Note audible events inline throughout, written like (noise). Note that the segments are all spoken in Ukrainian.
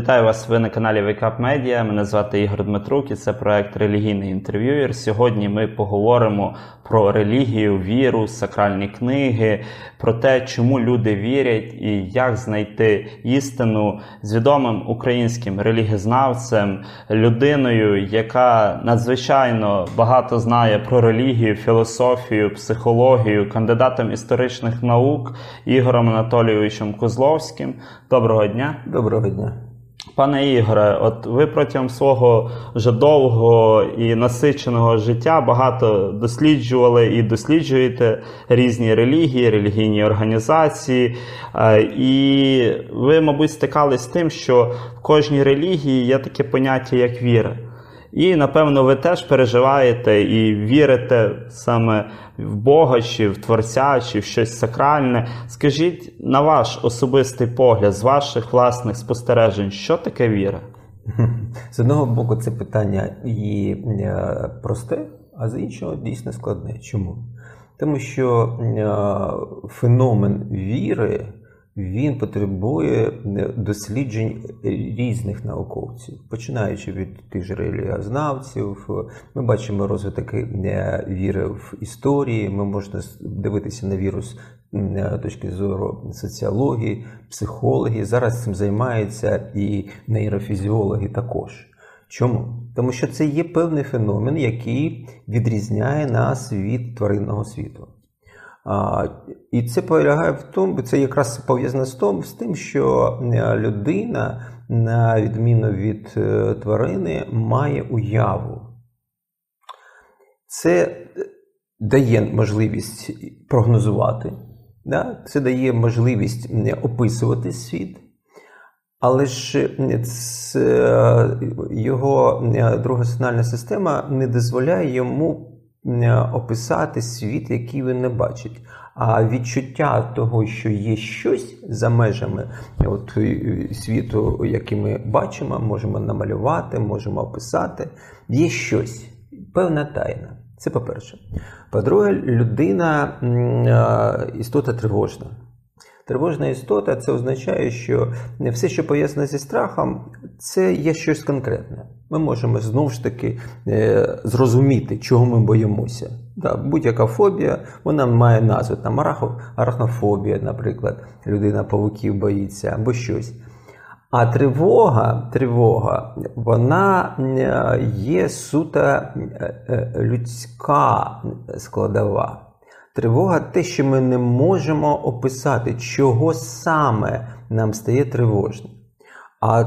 Вітаю вас. Ви на каналі Wake Up Media. Мене звати Ігор Дмитрук і це проект Релігійний інтерв'юєр. Сьогодні ми поговоримо про релігію, віру, сакральні книги, про те, чому люди вірять і як знайти істину з відомим українським релігізнавцем, людиною, яка надзвичайно багато знає про релігію, філософію, психологію, кандидатом історичних наук Ігорем Анатолійовичем Козловським. Доброго дня. Доброго дня. Пане Ігоре, от ви протягом свого вже довгого і насиченого життя багато досліджували і досліджуєте різні релігії, релігійні організації. Е, і ви, мабуть, стикались з тим, що в кожній релігії є таке поняття, як віра. І, напевно, ви теж переживаєте і вірите саме в Бога, чи в Творця, чи в щось сакральне. Скажіть на ваш особистий погляд, з ваших власних спостережень, що таке віра? З одного боку, це питання і е, просте, а з іншого дійсно складне. Чому? Тому що е, феномен віри він потребує е, досліджень різних науковців, починаючи від тих же релігіознавців, ми бачимо розвиток е, віри в історії. Ми можемо дивитися на віру з е, точки зору соціології, психології. Зараз цим займаються і нейрофізіологи також. Чому? Тому що це є певний феномен, який відрізняє нас від тваринного світу. І це полягає в тому, це якраз пов'язано з тим, з тим, що е, людина, на відміну від е, тварини, має уяву. Це е, дає можливість прогнозувати, да? це дає можливість описувати світ. Але ж його друга сигнальна система не дозволяє йому описати світ, який він не бачить. А відчуття того, що є щось за межами от, світу, який ми бачимо, можемо намалювати, можемо описати, є щось, певна тайна. Це по-перше. По-друге, людина істота тривожна. Тривожна істота це означає, що все, що пов'язане зі страхом, це є щось конкретне. Ми можемо знову ж таки е, зрозуміти, чого ми боїмося. Будь-яка фобія, вона має назву там арахнофобія, наприклад, людина павуків боїться або щось. А тривога, тривога, вона е, є суто е, людська складова. Тривога те, що ми не можемо описати, чого саме нам стає тривожним. А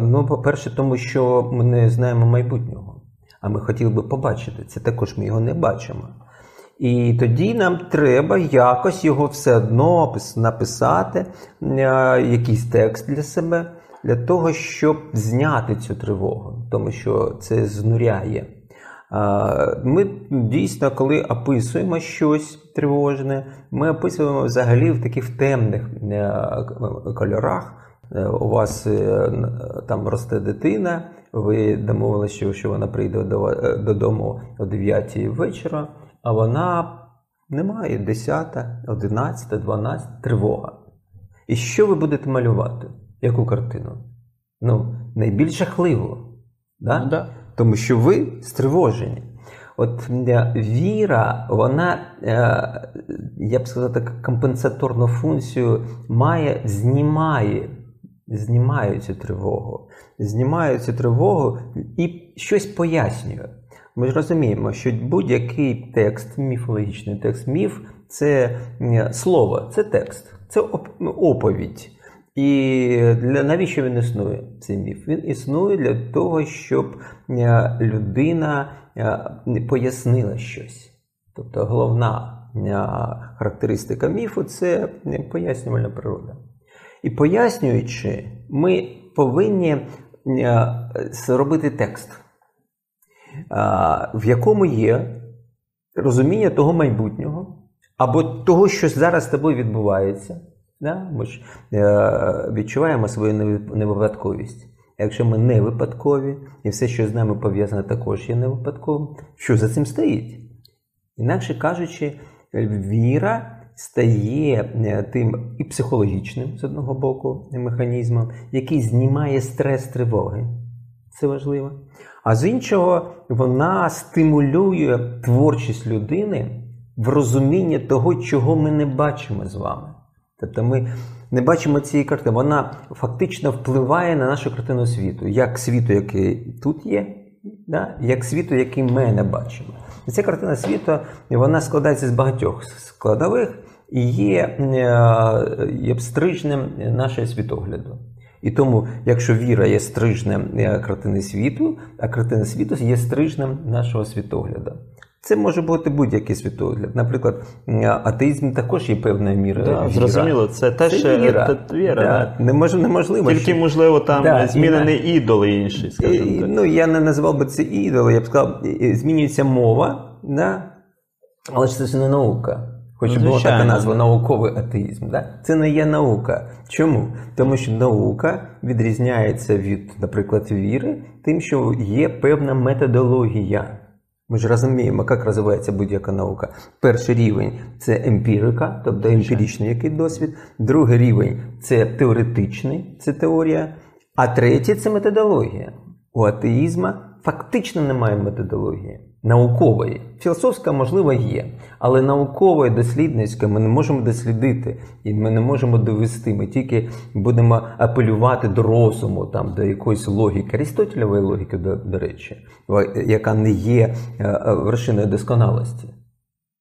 ну, по-перше, тому що ми не знаємо майбутнього. А ми хотіли би побачити це, також ми його не бачимо. І тоді нам треба якось його все одно написати, якийсь текст для себе, для того, щоб зняти цю тривогу, тому що це знуряє. Ми дійсно, коли описуємо щось тривожне, ми описуємо взагалі в таких темних е, кольорах. Е, у вас е, там росте дитина, ви домовилися, що вона прийде додому о 9 вечора, а вона немає 10, 11, 12, тривога. І що ви будете малювати? Яку картину? Ну, найбільш жахливу. Да? Ну, да. Тому що ви стривожені. От віра, вона, е, я б сказав, так, компенсаторну функцію має, знімає, знімає цю тривогу, знімає цю тривогу і щось пояснює. Ми ж розуміємо, що будь-який текст, міфологічний текст, міф це слово, це текст, це оповідь. І для навіщо він існує цей міф? Він існує для того, щоб людина е, пояснила щось. Тобто головна характеристика міфу це пояснювальна природа. І пояснюючи, ми повинні зробити текст, в якому є розуміння того майбутнього або того, що зараз з тобою відбувається. Ми ж е, відчуваємо свою невипадковість. Якщо ми не випадкові, і все, що з нами пов'язане, також є невипадковим, що за цим стоїть? Інакше кажучи, віра стає е, тим і психологічним з одного боку механізмом, який знімає стрес тривоги. Це важливо. А з іншого, вона стимулює творчість людини в розумінні того, чого ми не бачимо з вами. Тобто ми не бачимо цієї картини. Вона фактично впливає на нашу картину світу, як світу, який тут є, да? як світу, який ми не бачимо. І ця картина світу вона складається з багатьох складових і є, е, є стрижнем нашого світогляду. І тому, якщо віра є стрижнем е, картини світу, а картина світу є стрижнем нашого світогляду. Це може бути будь-який світогляд. Наприклад, атеїзм також є певною мірою. Да, зрозуміло, це теж це віра. Це віра да. да. Немож, неможливо. Тільки, що... можливо, там Да, змінений і... ідол інший. скажімо так. Ну, я не назвав би це ідол, я б сказав, змінюється мова, да? але ж це ж не наука. Хоч Ну, була така назва науковий атеїзм. Да? Це не є наука. Чому? Тому що наука відрізняється від, наприклад, віри, тим, що є певна методологія. Ми ж розуміємо, як розвивається будь-яка наука. Перший рівень це емпірика, тобто емпіричний який досвід. Другий рівень це теоретичний, це теорія. А третій це методологія. У атеїзма фактично немає методології. Наукової. Філософська, можливо, є, але наукової, дослідницької ми не можемо дослідити і ми не можемо довести. Ми тільки будемо апелювати до розуму, там, до якоїсь логіки, Арістотелевої логіки, до, до речі, яка не є вершиною досконалості.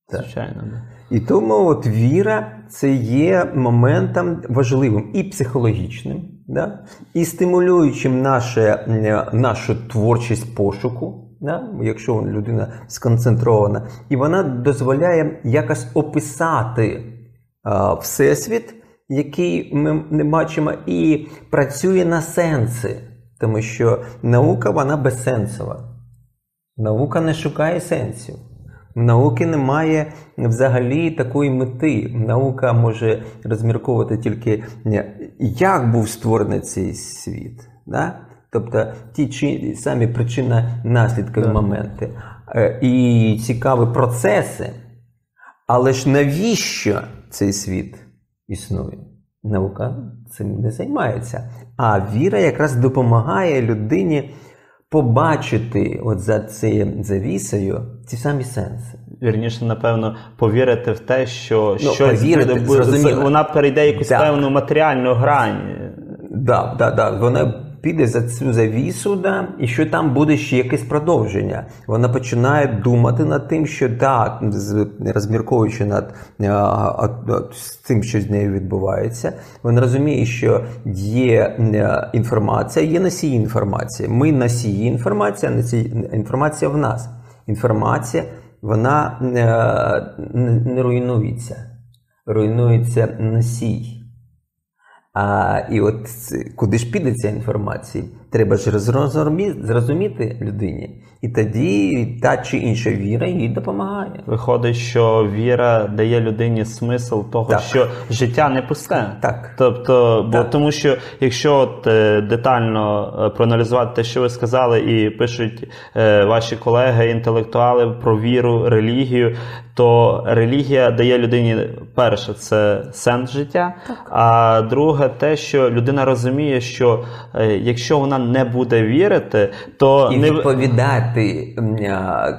Звичайно. І тому от віра це є моментом важливим і психологічним, да? і стимулюючим наше, нашу творчість пошуку. Да? Якщо людина сконцентрована, і вона дозволяє якось описати а, всесвіт, який ми не бачимо, і працює на сенси, тому що наука вона безсенсова. Наука не шукає сенсів. В науки немає взагалі такої мети. Наука може розмірковувати тільки, як був створений цей світ. Да? Тобто ті чи самі причинно-наслідкові Да. моменти Е, і цікаві процеси. Але ж навіщо цей світ існує? Наука цим не займається. А віра якраз допомагає людині побачити от за цією завісою ці самі сенси. Вірніше, напевно, повірити в те, що Ну, щось повірити, буде, зрозуміло. вона перейде якусь Так. певну матеріальну грань. Да, да, да. Вона піде за цю завісу, да, і що там буде ще якесь продовження. Вона починає думати над тим, що так, розмірковуючи над а, а, а, з тим, що з нею відбувається, вона розуміє, що є е, інформація, є носії інформації. Ми носії інформації, а носій інформація в нас. Інформація вона е, не руйнується, руйнується носій. А, і от куди ж піде ця інформація? Треба ж зрозуміти людині. І тоді та чи інша віра їй допомагає. Виходить, що віра дає людині смисл того, Так. що життя не пусте. Так. Тобто, бо Так. тому що якщо от, е, детально е, проаналізувати те, що ви сказали, і пишуть е, ваші колеги, інтелектуали про віру, релігію, то релігія дає людині перше це сенс життя, а друге, те, що людина розуміє, що е, якщо вона не буде вірити, то І не відповідати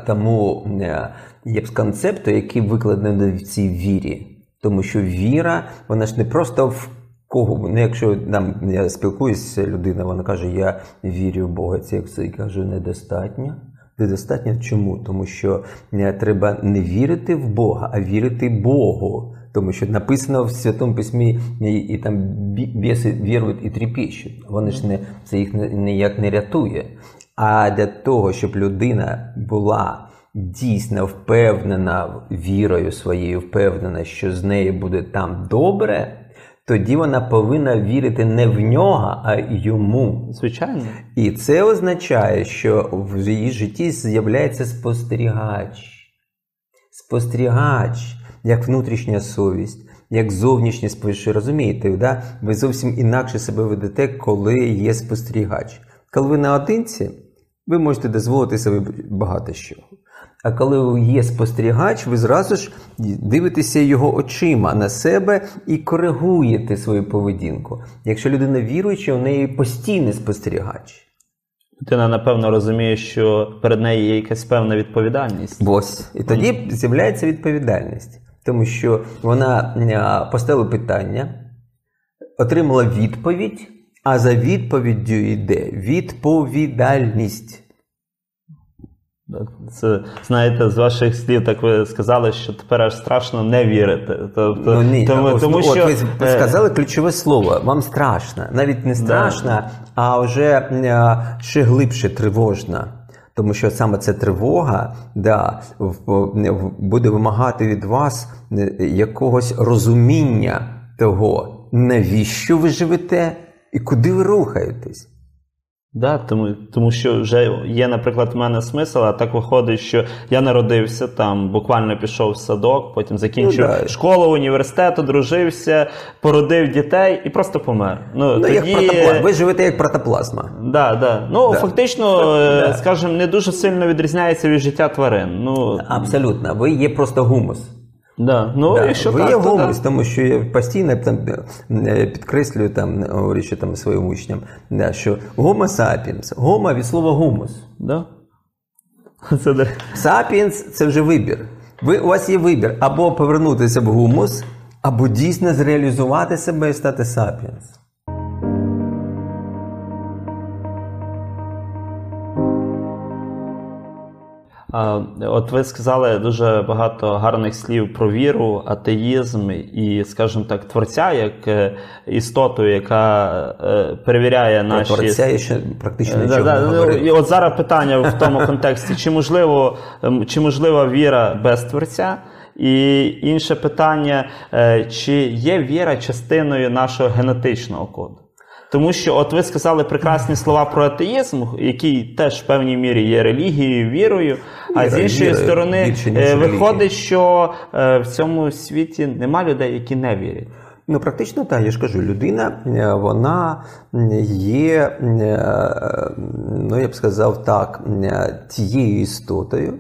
тому м, а, є б концепту, який викладений в цій вірі. Тому що віра, вона ж не просто в кого. Ну, якщо нам я спілкуюся, людина, вона каже, я вірю в Бога. Це як це я кажу, недостатньо. Недостатньо чому? Тому що е, треба не вірити в Бога, а вірити Богу. Тому що написано в Святому Письмі, і, і там біси вірують і тріпіщуть. Вони ж не це їх ніяк не рятує. А для того, щоб людина була дійсно впевнена вірою своєю, впевнена, що з нею буде там добре, тоді вона повинна вірити не в нього, а йому. звичайно. І це означає, що в її житті з'являється спостерігач. Спостерігач, як внутрішня совість, як зовнішнє спостерігач. Розумієте, да? ви зовсім інакше себе ведете, коли є спостерігач. Коли ви наодинці, ви можете дозволити собі багато що. А коли є спостерігач, ви зразу ж дивитеся його очима на себе і коригуєте свою поведінку. Якщо людина віруюча, у неї постійний спостерігач. Людина, напевно, розуміє, що перед нею є якась певна відповідальність. Ось. І тоді з'являється відповідальність, тому що вона поставила питання, отримала відповідь, а за відповіддю йде відповідальність. Це знаєте, з ваших слів, так ви сказали, що тепер аж страшно не вірити. Тобто, Ну ні, тому, ось, тому ну, що от ви е, сказали ключове слово. Вам страшно. Навіть не страшно, а вже е, ще глибше тривожно. Тому що саме ця тривога да, буде вимагати від вас е, якогось розуміння того, навіщо ви живете і куди ви рухаєтесь. Да, тому, тому що вже є, наприклад, в мене смисл, а так виходить, що я народився там, буквально пішов в садок, потім закінчив Ну, да. школу, університет, одружився, породив дітей і просто помер. Ну, Ну, як тоді... протоплазма. Ви живете як протоплазма. Да, да. Ну, Да. фактично, е, Да. скажімо, не дуже сильно відрізняється від життя тварин. Ну, Абсолютно. Ви є просто гумус. Да. ну Да, якщо ви так, є да. тому що я постійно там е, підкреслюю там, говорячи там своїм учням, да, що гомо сапіенс, гомо від слова гумус. Да? (laughs) Це Сапіенс це вже вибір. Ви, у вас є вибір або повернутися в гумус, або дійсно зреалізувати себе і стати сапіенс. От ви сказали дуже багато гарних слів про віру, атеїзм і, скажімо так, творця як е, істоту, яка е, перевіряє Про наші творця я ще практично Е, нічого да, не говорив. ну, і от зараз питання в тому контексті: чи можливо, ем, чи можлива віра без творця? І інше питання: чи є віра частиною нашого генетичного коду? Тому що, от ви сказали прекрасні слова про атеїзм, який теж в певній мірі є релігією, вірою. А з іншої сторони, е, виходить, що е, в цьому світі нема людей, які не вірять. Ну, практично так, я ж кажу, людина, е, вона є, ну я б сказав так, тією істотою.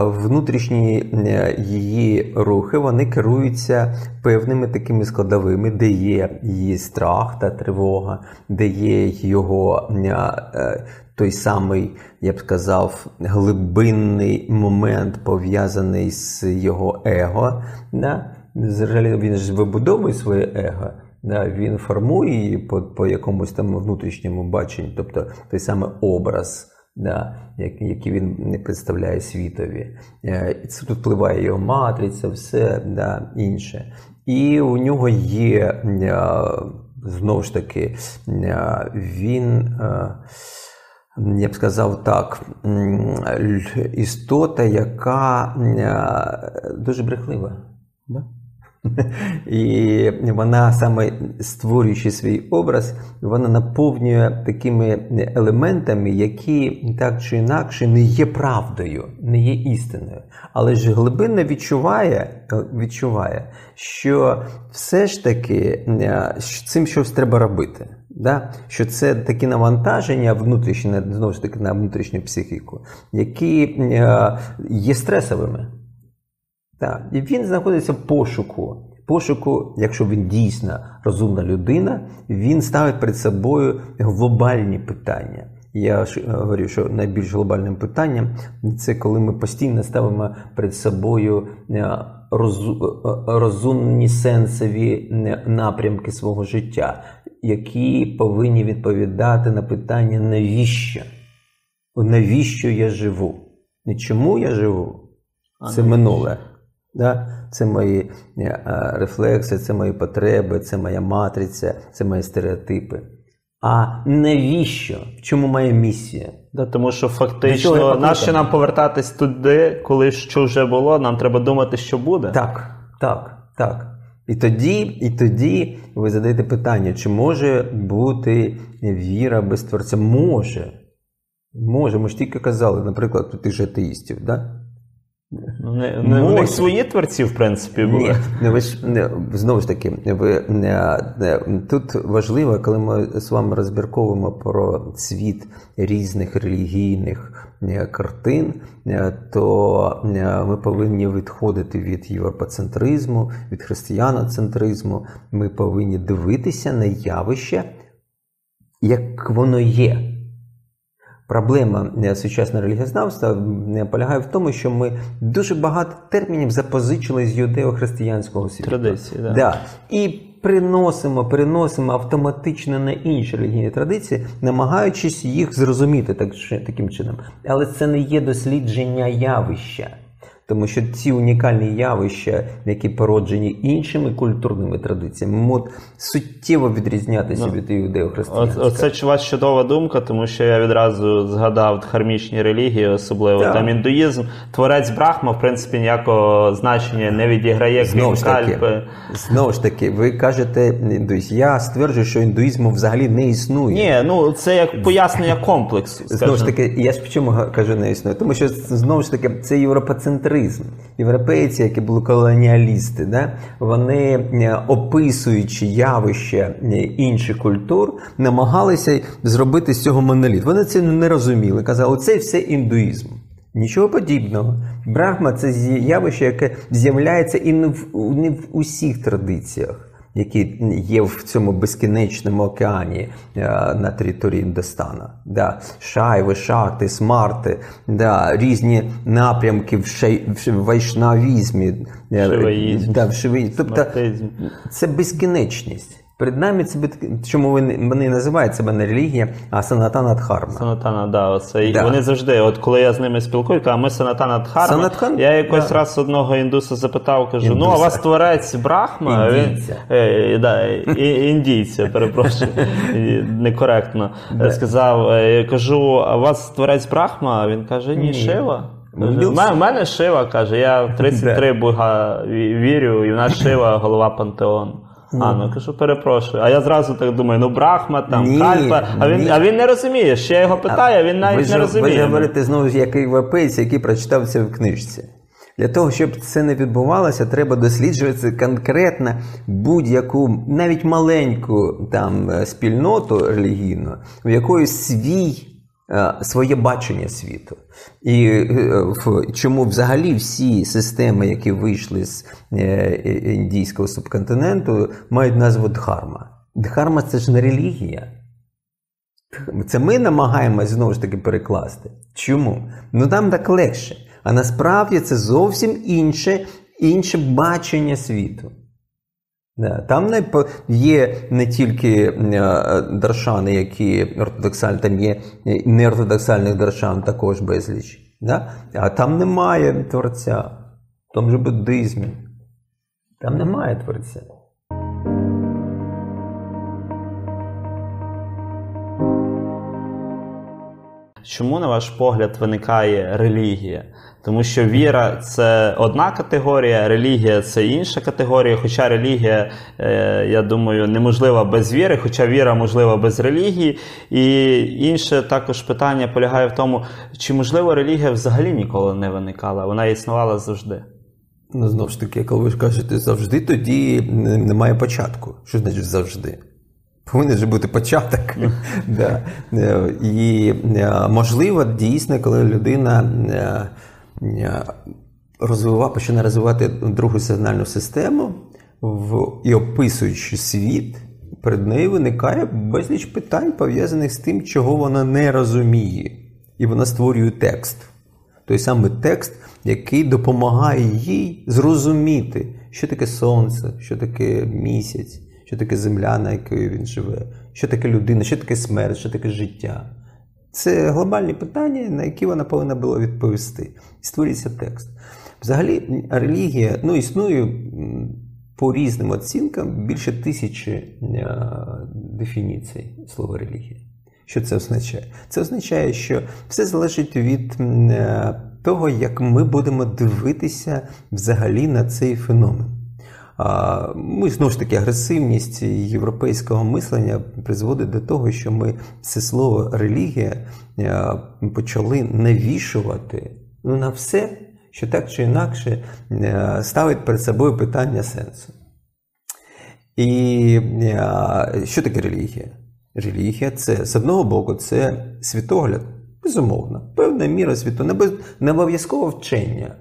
Внутрішні її рухи вони керуються певними такими складовими, де є її страх та тривога, де є його той самий, я б сказав, глибинний момент пов'язаний з його его. Да? Взагалі він ж вибудовує своє его, да? він формує її по, по якомусь там внутрішньому баченню, тобто той самий образ. Да, як- який він представляє світові. Е, це тут впливає його матриця, все да, інше. І у нього є е, знову ж таки, е, він, я б сказав так, істота, яка е, дуже брехлива. Да? (laughs) І вона саме створюючи свій образ, вона наповнює такими елементами, які так чи інакше не є правдою, не є істиною. Але ж глибинно відчуває, відчуває, що все ж таки е, що цим щось треба робити. Да? Що це такі навантаження внутрішні, знову ж таки на внутрішню психіку, які е, є стресовими. Так. І він знаходиться в пошуку. Пошуку, якщо він дійсно розумна людина, він ставить перед собою глобальні питання. Я е, говорю, що найбільш глобальним питанням це коли ми постійно ставимо перед собою е, розумні сенсові е, напрямки свого життя, які повинні відповідати на питання навіщо? Навіщо я живу? Не чому я живу? Це минуле. Да? Це мої е, е, рефлекси, це мої потреби, це моя матриця, це мої стереотипи. А навіщо? В чому моя місія? Да, тому що фактично, нащо нам повертатись туди, коли що вже було, нам треба думати, що буде. Так, так, так. І тоді, і тоді ви задаєте питання, чи може бути віра без творця? Може. Може, ми ж тільки казали, наприклад, тут тих же атеїстів, да? Ну, не, не, у них свої творці, в принципі, були. Ні, ви ж не, знову ж таки, ви не, не, тут важливо, коли ми з вами розбірковуємо про світ різних релігійних не, картин, не, то не, ми повинні відходити від європоцентризму, від християноцентризму. Ми повинні дивитися на явище, як воно є. Проблема е, сучасного релігієзнавства е, полягає в тому, що ми дуже багато термінів запозичили з юдео-християнського світу. Традиції, да. Да. І приносимо, переносимо автоматично на інші релігійні традиції, намагаючись їх зрозуміти так, таким чином. Але це не є дослідження явища. Тому що ці унікальні явища, які породжені іншими культурними традиціями, можуть суттєво відрізнятися Ну, від іудео-християнського. Оце чуваць чудова думка, тому що я відразу згадав хармічні релігії, особливо Так. там індуїзм. Творець Брахма, в принципі, ніякого значення не відіграє, Знову ж таки, кальпи. знову ж таки, ви кажете. Я стверджую, що індуїзму взагалі не існує. Ні, ну це як пояснення комплексу. Знову ж таки, я ж чому кажу не існує? Тому що знову ж таки це європоцентризм. Європейці, які були колоніалісти, да? вони е, описуючи явища е, інших культур, намагалися зробити з цього моноліт. Вони це не розуміли. Казали, це все індуїзм. Нічого подібного. Брахма це явище, яке з'являється і не в, не в усіх традиціях які є в цьому безкінечному океані е, на території Індостана. Да. Шайви, шати, смарти, да, різні напрямки в, шей, в вайшнавізмі, е, да, в шиваїзмі. Тобто це безкінечність. Перед нами це чому вони, називають себе не релігія, а санатана дхарма. Санатана, да, оце. Да. Вони завжди, от коли я з ними спілкуюся, а ми Санатана Дхарма, Санатхан? я якось Да. раз одного індуса запитав, кажу, ну а у вас творець Брахма? Він, Індійця. е, да, індійця, перепрошую, (laughs) некоректно. Сказав, е, я кажу, а у вас творець Брахма? Він каже, ні, Ні. Шива. «У мене- Шива, каже, я в 33 (laughs) Бога вірю, і в нас Шива голова пантеону. А, ну кажу, перепрошую. А я зразу так думаю, ну Брахма, там, Ні, Кальпа, а він, ні. а він не розуміє. Ще я його питаю, а він навіть ви не розуміє. Ви ж говорите знову ж як європейці, який прочитав це в книжці. Для того, щоб це не відбувалося, треба досліджувати конкретно будь-яку, навіть маленьку там спільноту релігійну, в якої свій. Е, Своє бачення світу. І е, чому взагалі всі системи, які вийшли з е, індійського субконтиненту, мають назву Дхарма. Дхарма це ж не релігія. Це ми намагаємось знову ж таки перекласти. Чому? Ну там так легше. А насправді це зовсім інше, інше бачення світу. Там не є не тільки е, даршани, які ортодоксальні, там є е, неортодоксальних даршан також безліч. Да? А там немає творця. В тому ж буддизмі. Там немає творця. Чому, на ваш погляд, виникає релігія? Тому що віра це одна категорія, релігія це інша категорія. Хоча релігія, е, я думаю, неможлива без віри, хоча віра можлива без релігії. І інше також питання полягає в тому, чи можливо релігія взагалі ніколи не виникала, вона існувала завжди. Ну, знову ж таки, коли ви кажете завжди, тоді немає початку. Що значить завжди? Повинен же бути початок. (laughs) Да. Е, І е, можливо, дійсно, коли людина е, е, починає розвивати другу сигнальну систему в, і описуючи світ, перед нею виникає безліч питань, пов'язаних з тим, чого вона не розуміє. І вона створює текст той самий текст, який допомагає їй зрозуміти, що таке сонце, що таке місяць, що таке земля, на якій він живе, що таке людина, що таке смерть, що таке життя. Це глобальні питання, на які вона повинна була відповісти. І створюється текст. Взагалі, релігія ну, існує по різним оцінкам більше тисячі е, дефініцій слова релігія. Що це означає? Це означає, що все залежить від е, того, як ми будемо дивитися взагалі на цей феномен. Ми знову ж таки агресивність європейського мислення призводить до того, що ми це слово релігія е, почали навішувати ну, на все, що так чи інакше е, ставить перед собою питання сенсу. І е, що таке релігія? Релігія це з одного боку, це світогляд, безумовно, певна міра світу, не обов'язково вчення.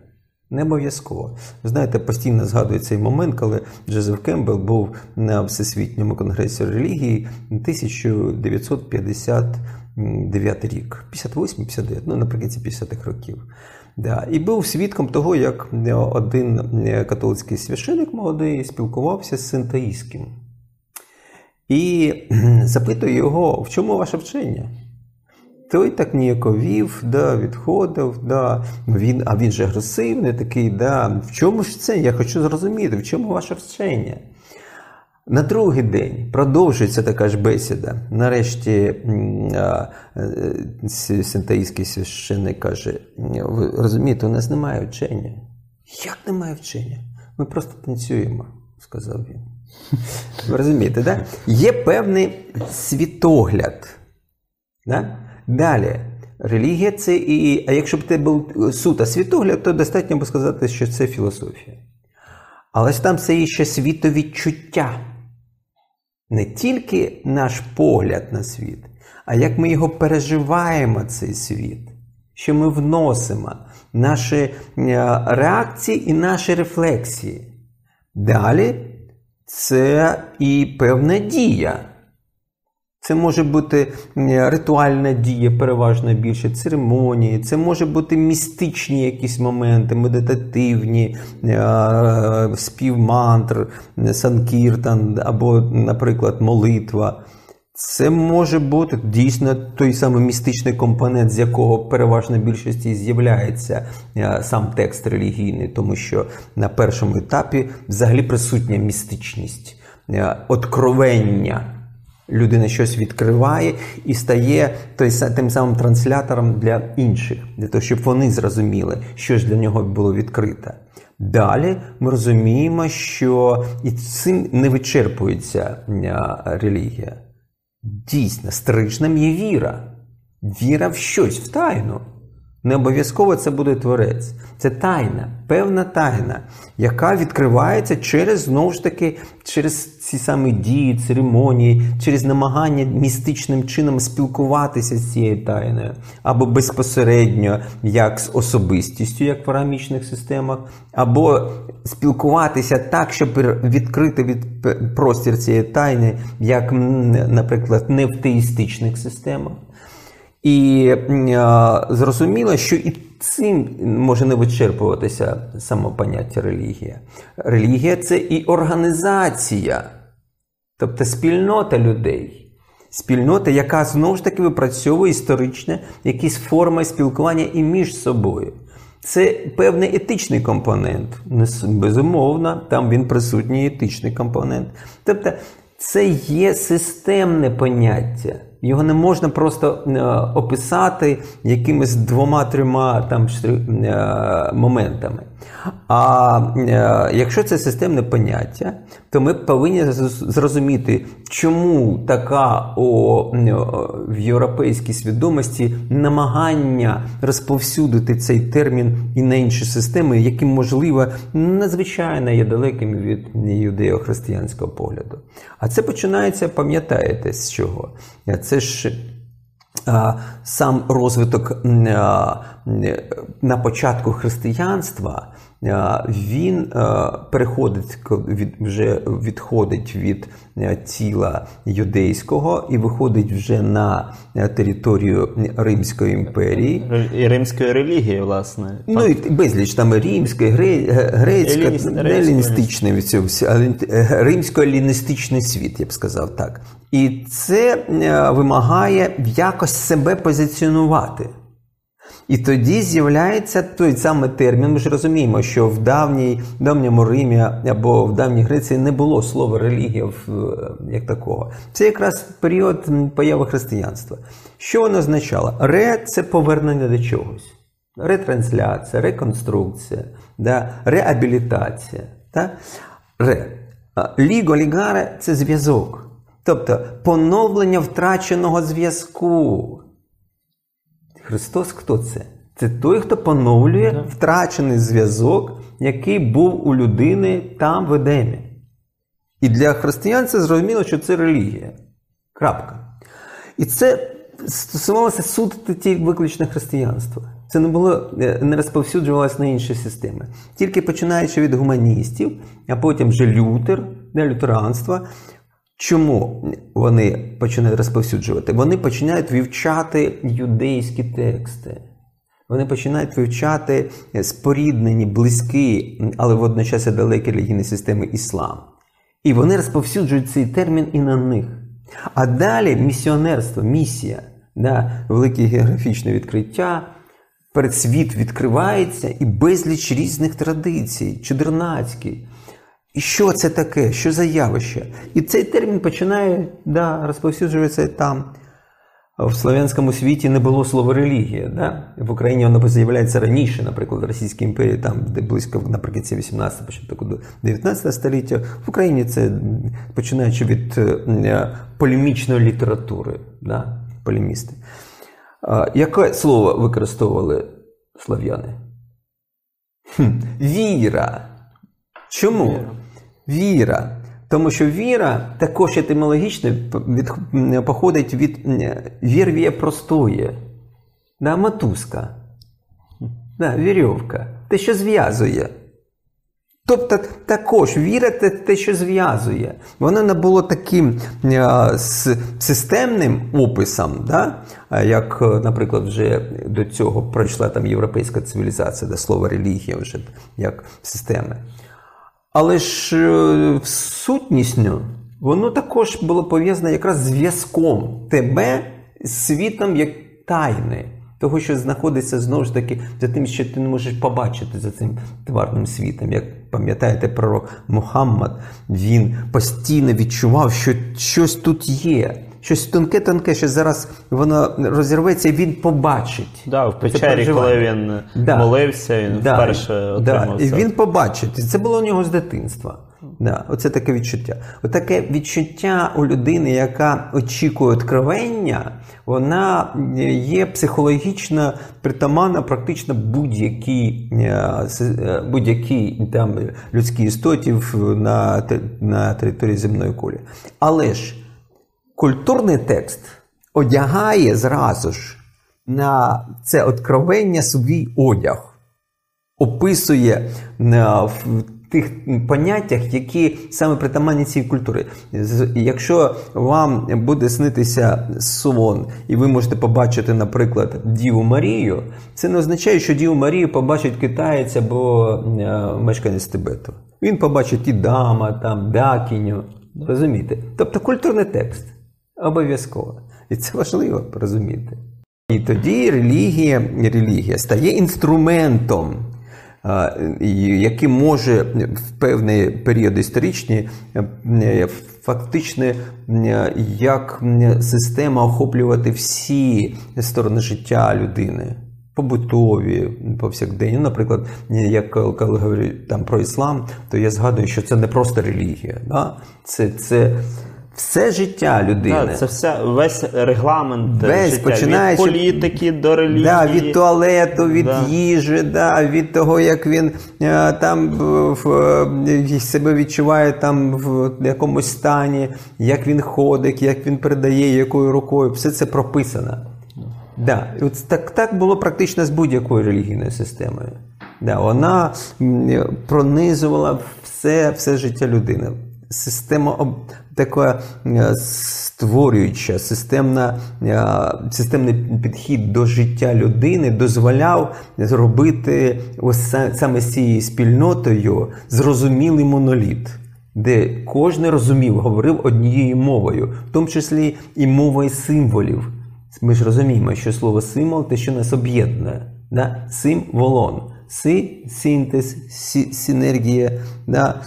Не обов'язково. Ви знаєте, постійно згадую цей момент, коли Джозеф Кембл був на Всесвітньому конгресі релігії 1959 рік, 58-59, ну наприкінці 50-х років. Да. І був свідком того, як один католицький священик молодий спілкувався з синтаїським. І (clears throat) запитує його, в чому ваше вчення? Той так ніяковів, да, відходив, да, він, а він же агресивний такий, да, в чому ж це? Я хочу зрозуміти, в чому ваше вчення? На другий день продовжується така ж бесіда. Нарешті синтаїський священник каже: ви розумієте, у нас немає вчення. Як немає вчення? Ми просто танцюємо, сказав він. Ви розумієте, да? Є певний світогляд. Да? Далі. Релігія це і. А якщо б це був суто світогляд, то достатньо би сказати, що це філософія. Але ж там це і ще світовідчуття. Не тільки наш погляд на світ, а як ми його переживаємо, цей світ, що ми вносимо наші реакції і наші рефлексії. Далі це і певна дія. Це може бути ритуальна дія, переважно більше, церемонії, це може бути містичні якісь моменти, медитативні, спів мантр, санкіртан або, наприклад, молитва. Це може бути дійсно той самий містичний компонент, з якого переважно більшості з'являється сам текст релігійний, тому що на першому етапі взагалі присутня містичність, откровення людина щось відкриває і стає той, тим самим транслятором для інших, для того, щоб вони зрозуміли, що ж для нього було відкрите. Далі ми розуміємо, що і цим не вичерпується релігія. Дійсно, стрижним є віра. Віра в щось, в тайну. Не обов'язково це буде творець. Це тайна, певна тайна, яка відкривається через знову ж таки через ці самі дії, церемонії, через намагання містичним чином спілкуватися з цією тайною, або безпосередньо як з особистістю, як в арамічних системах, або спілкуватися так, щоб відкрити від простір цієї тайни, як, наприклад, не в теїстичних системах. І зрозуміло, що і цим може не вичерпуватися самопоняття релігія. Релігія це і організація, тобто спільнота людей. Спільнота, яка знову ж таки випрацьовує історичне якісь форми спілкування і між собою. Це певний етичний компонент. Безумовно, там він присутній етичний компонент. Тобто, це є системне поняття. Його не можна просто е, описати якимись двома-трьома там е, моментами. А е, якщо це системне поняття, то ми повинні зрозуміти, чому така о, в європейській свідомості намагання розповсюдити цей термін і на інші системи, які, можливо, надзвичайно є далекими від юдео-християнського погляду. А це починається, пам'ятаєте, з чого? Це ж сам розвиток на початку християнства він переходить від вже відходить від тіла юдейського і виходить вже на територію Римської імперії і римської релігії, власне. Ну і безліч там римської, грецька, не ліністичний римсько-ліністичний світ, я б сказав так. І це вимагає якось себе позиціонувати. І тоді з'являється той самий термін. Ми ж розуміємо, що в давній, давньому Римі або в давній Греції не було слова релігія як такого. Це якраз період появи християнства. Що воно означало? Ре це повернення до чогось. Ретрансляція, реконструкція, да, реабілітація. Да? Ре. Ліго лігаре це зв'язок. Тобто поновлення втраченого зв'язку. Христос хто це? Це той, хто поновлює втрачений зв'язок, який був у людини там в Едемі. І для християн це зрозуміло, що це релігія. Крапка. І це стосувалося суто виключно християнства. Це не було е, не розповсюджувалося на інші системи. Тільки починаючи від гуманістів, а потім вже Лютер, не лютеранство. Чому вони починають розповсюджувати? Вони починають вивчати юдейські тексти. Вони починають вивчати споріднені, близькі, але водночас далекі релігійні системи іслам. І вони розповсюджують цей термін і на них. А далі місіонерство, місія, да, велике географічне відкриття, перед світ відкривається і безліч різних традицій, чудернацький. Що це таке? Що за явище? І цей термін починає да, розповсюджуватися там. В слов'янському світі не було слова релігія. Да? В Україні воно з'являється раніше, наприклад, в Російській імперії, там де близько наприкінці 18 початку до 19 століття. В Україні це починаючи від е, полемічної літератури, да? полемісти. Яке слово використовували слов'яни? Віра. Чому? Віра. Тому що віра також етимологічно від, походить від вірвія простоє, да, матузка, да, вірьовка, те, що зв'язує. Тобто також віра це те, що зв'язує. Воно не було таким а, с, системним описом, да? як, наприклад, вже до цього пройшла там європейська цивілізація, де слово релігія вже як система. Але ж е, сутністю воно також було пов'язане якраз зв'язком тебе з світом як тайни. Того, що знаходиться знову ж таки за тим, що ти не можеш побачити за цим тварним світом. Як пам'ятаєте, пророк Мухаммад, він постійно відчував, що щось тут є. Щось тонке-тонке, що зараз воно розірветься, і він побачить. Да, В печері, коли він да. молився, він да. вперше отримав да. І він побачить. Це було у нього з дитинства. Да, Оце таке відчуття. Отаке відчуття у людини, яка очікує откровення, вона є психологічно притаманна практично будь-якій е, е, будь-якій там людській істоті на, на території земної кулі. Але ж культурний текст одягає зразу ж на це откровення свій одяг, описує в тих поняттях, які саме притаманні цій культурі. Якщо вам буде снитися сон, і ви можете побачити, наприклад, Діву Марію, це не означає, що Діву Марію побачить китаєць або е, мешканець Тибету. Він побачить і дама, там, дакіню. Розумієте? Тобто культурний текст. Обов'язково. І це важливо розуміти. І тоді релігія релігія стає інструментом, який може в певний період історичний е, фактично як система охоплювати всі сторони життя людини. Побутові, повсякденні. Ну, наприклад, як коли говорю там про іслам, то я згадую, що це не просто релігія. Да? Це це все життя людини. Да, це все весь регламент весь, життя. Починаючи, від політики до релігії. Да, Від туалету, від да. їжі, да, від того, як він е, там в, в, себе відчуває там в якомусь стані, як він ходить, як він передає, якою рукою. Все це прописано. Да. От Так так було практично з будь-якою релігійною системою. Да, Вона пронизувала все, все життя людини система така е, створююча, системна, е, системний підхід до життя людини дозволяв зробити ось саме з цією спільнотою зрозумілий моноліт. Де кожен розумів, говорив однією мовою, в тому числі і мовою символів. Ми ж розуміємо, що слово символ те, що нас об'єднує. Да? Символон. Си, синтез, синергія. Да?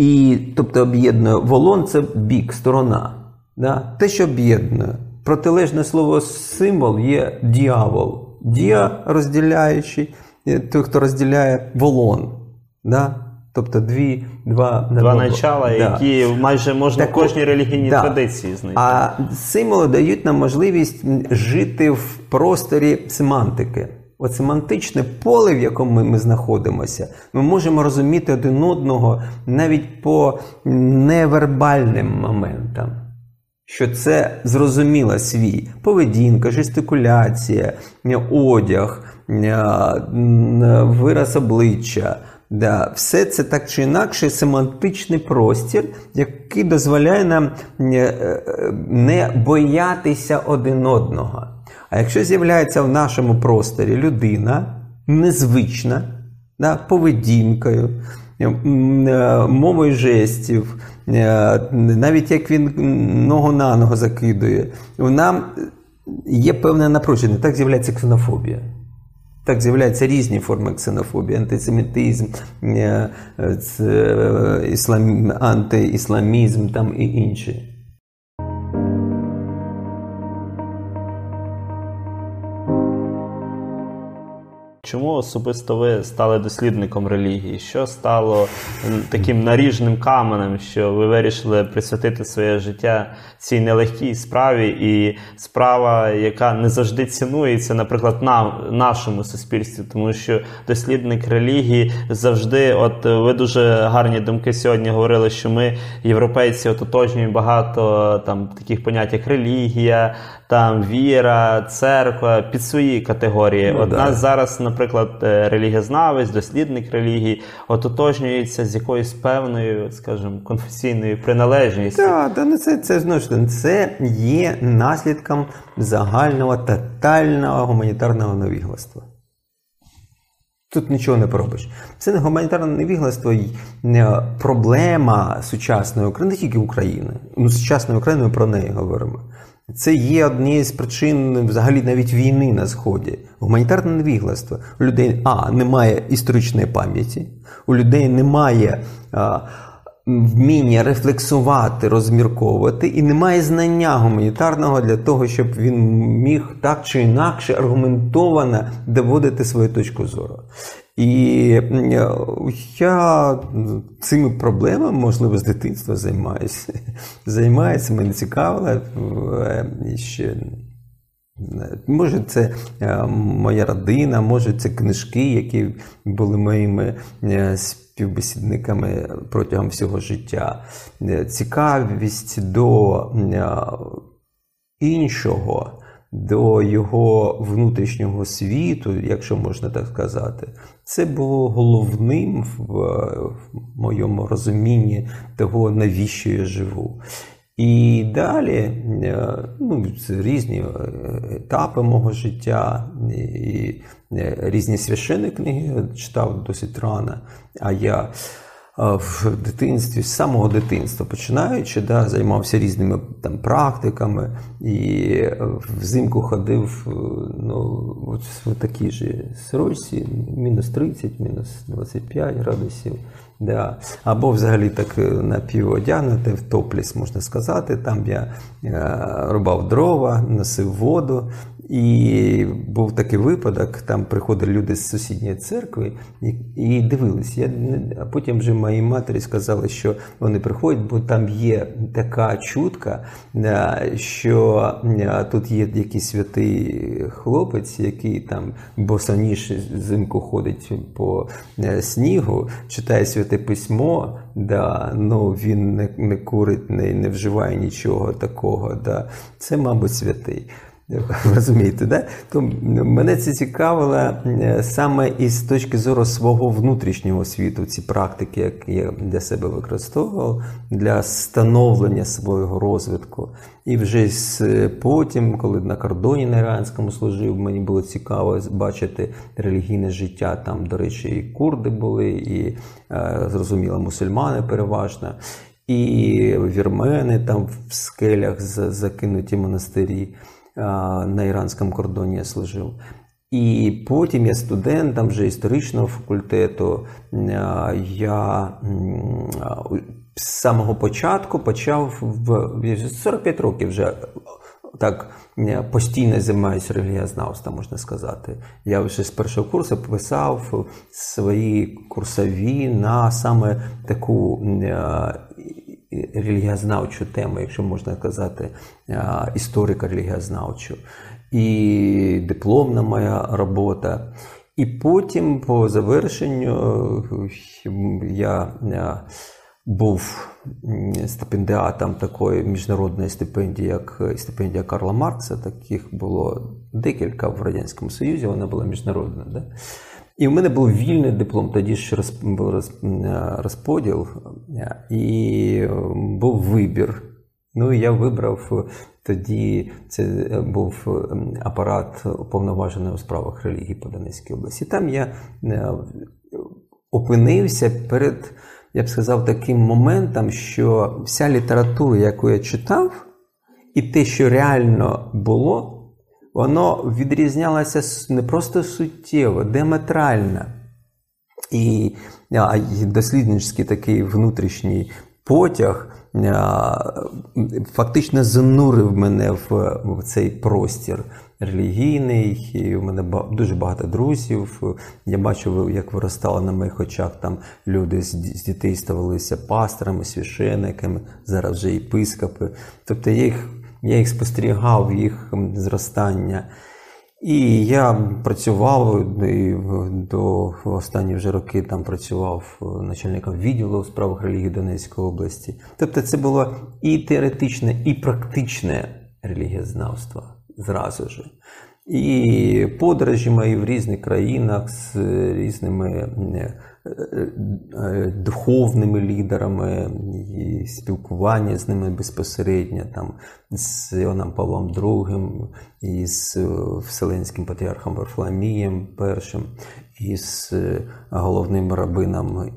І, тобто, об'єднує волон це бік, сторона. Да? Те, що об'єднує. Протилежне слово символ є діавол. Діа розділяючий, той, хто розділяє волон. Да? Тобто дві, два, Два начала, Да. які майже можна Так в кожній релігійній да. традиції знайти. А символи дають нам можливість жити в просторі семантики. От семантичне поле, в якому ми знаходимося, ми можемо розуміти один одного навіть по невербальним моментам. Що це зрозуміла свій поведінка, жестикуляція, одяг, вираз обличчя. Да, все це так чи інакше семантичний простір, який дозволяє нам не боятися один одного. А якщо з'являється в нашому просторі людина незвична, да, поведінкою, мовою жестів, навіть як він ногу на ногу закидує, нам є певне напруження, так з'являється ксенофобія. Так з'являються різні форми ксенофобії, антисемітизм, іслам, антиісламізм там і інші. Чому особисто ви стали дослідником релігії? Що стало таким наріжним каменем, що ви вирішили присвятити своє життя цій нелегкій справі, і справа, яка не завжди цінується, наприклад, на нашому суспільстві, тому що дослідник релігії завжди, от ви дуже гарні думки сьогодні говорили, що ми, європейці, ототожнюємо багато там таких понять, як релігія, там віра, церква під свої категорії. Ну, от да. нас зараз, наприклад, релігієзнавець, дослідник релігії, ототожнюється з якоюсь певною, скажімо, конфесійною приналежністю. Так, та, ну це, це знову ж це є наслідком загального тотального гуманітарного невігластва. Тут нічого не поробиш. Це не гуманітарне невігластво, й не проблема сучасної України, не тільки України. Ну, сучасної України ми про неї говоримо. Це є однією з причин взагалі навіть війни на Сході. Гуманітарне невігластво. У людей а, немає історичної пам'яті, у людей немає а, вміння рефлексувати, розмірковувати, і немає знання гуманітарного для того, щоб він міг так чи інакше аргументовано доводити свою точку зору. І я цими проблемами, можливо, з дитинства займаюся. (laughs) Займаюся, мене цікавило. Ще, може, це моя родина, може, це книжки, які були моїми співбесідниками протягом всього життя. Цікавість до іншого до його внутрішнього світу, якщо можна так сказати, це було головним в, в моєму розумінні того, навіщо я живу. І далі ну, різні етапи мого життя, і різні священні книги читав досить рано. А я в дитинстві, з самого дитинства починаючи, да, займався різними там практиками і взимку ходив ну, от в такій же сорочці, мінус 30, мінус 25 градусів. Да. Або взагалі так напіводягнути в топліс, можна сказати. Там я рубав дрова, носив воду. І був такий випадок, там приходили люди з сусідньої церкви і, дивились. Я, А потім вже моїй матері сказали, що вони приходять, бо там є така чутка, що тут є якийсь святий хлопець, який там босоніж взимку ходить по снігу, читає святе письмо, да, ну він не, не курить, не, не вживає нічого такого. Да. Це, мабуть, святий. (laughs) Розумієте, да? То мене це цікавило саме із точки зору свого внутрішнього світу, ці практики, які я для себе використовував для становлення свого розвитку. І вже потім, коли на кордоні на іранському служив, мені було цікаво бачити релігійне життя. Там, до речі, і курди були, і зрозуміло, мусульмани переважно. І вірмени там в скелях закинуті монастирі на іранському кордоні я служив. І потім я студентом вже історичного факультету. Я з самого початку почав в 45 років вже так е, постійно займаюся релігієзнавством, можна сказати. Я вже з першого курсу писав свої курсові на саме таку релігієзнавчу тему, якщо можна казати, історика релігієзнавчу. І дипломна моя робота. І потім, по завершенню, я був стипендіатом такої міжнародної стипендії, як стипендія Карла Маркса. Таких було декілька в Радянському Союзі, вона була міжнародна. Да? І в мене був вільний диплом, тоді ще був розподіл, і був вибір. Ну, і я вибрав тоді, це був апарат уповноважений у справах релігії по Донецькій області. Там я опинився перед я б сказав, таким моментом, що вся література, яку я читав, і те, що реально було, воно відрізнялося не просто суттєво, диаметрально. І дослідницький такий внутрішній потяг фактично занурив мене в, цей простір релігійний. І У мене дуже багато друзів. Я бачив, як виростали на моїх очах там люди з дітей ставалися пасторами, священиками, зараз вже єпископи. Тобто я їх, я їх спостерігав, їх зростання. І я працював і до останні вже роки там працював начальником відділу у справах релігії Донецької області. Тобто, це було і теоретичне, і практичне релігієзнавство зразу ж. І подорожі мої в різних країнах з різними е, е, духовними лідерами, і спілкування з ними безпосередньо, там, з Іоном Павлом II, і з Вселенським патріархом Варфоломієм І, з головним рабином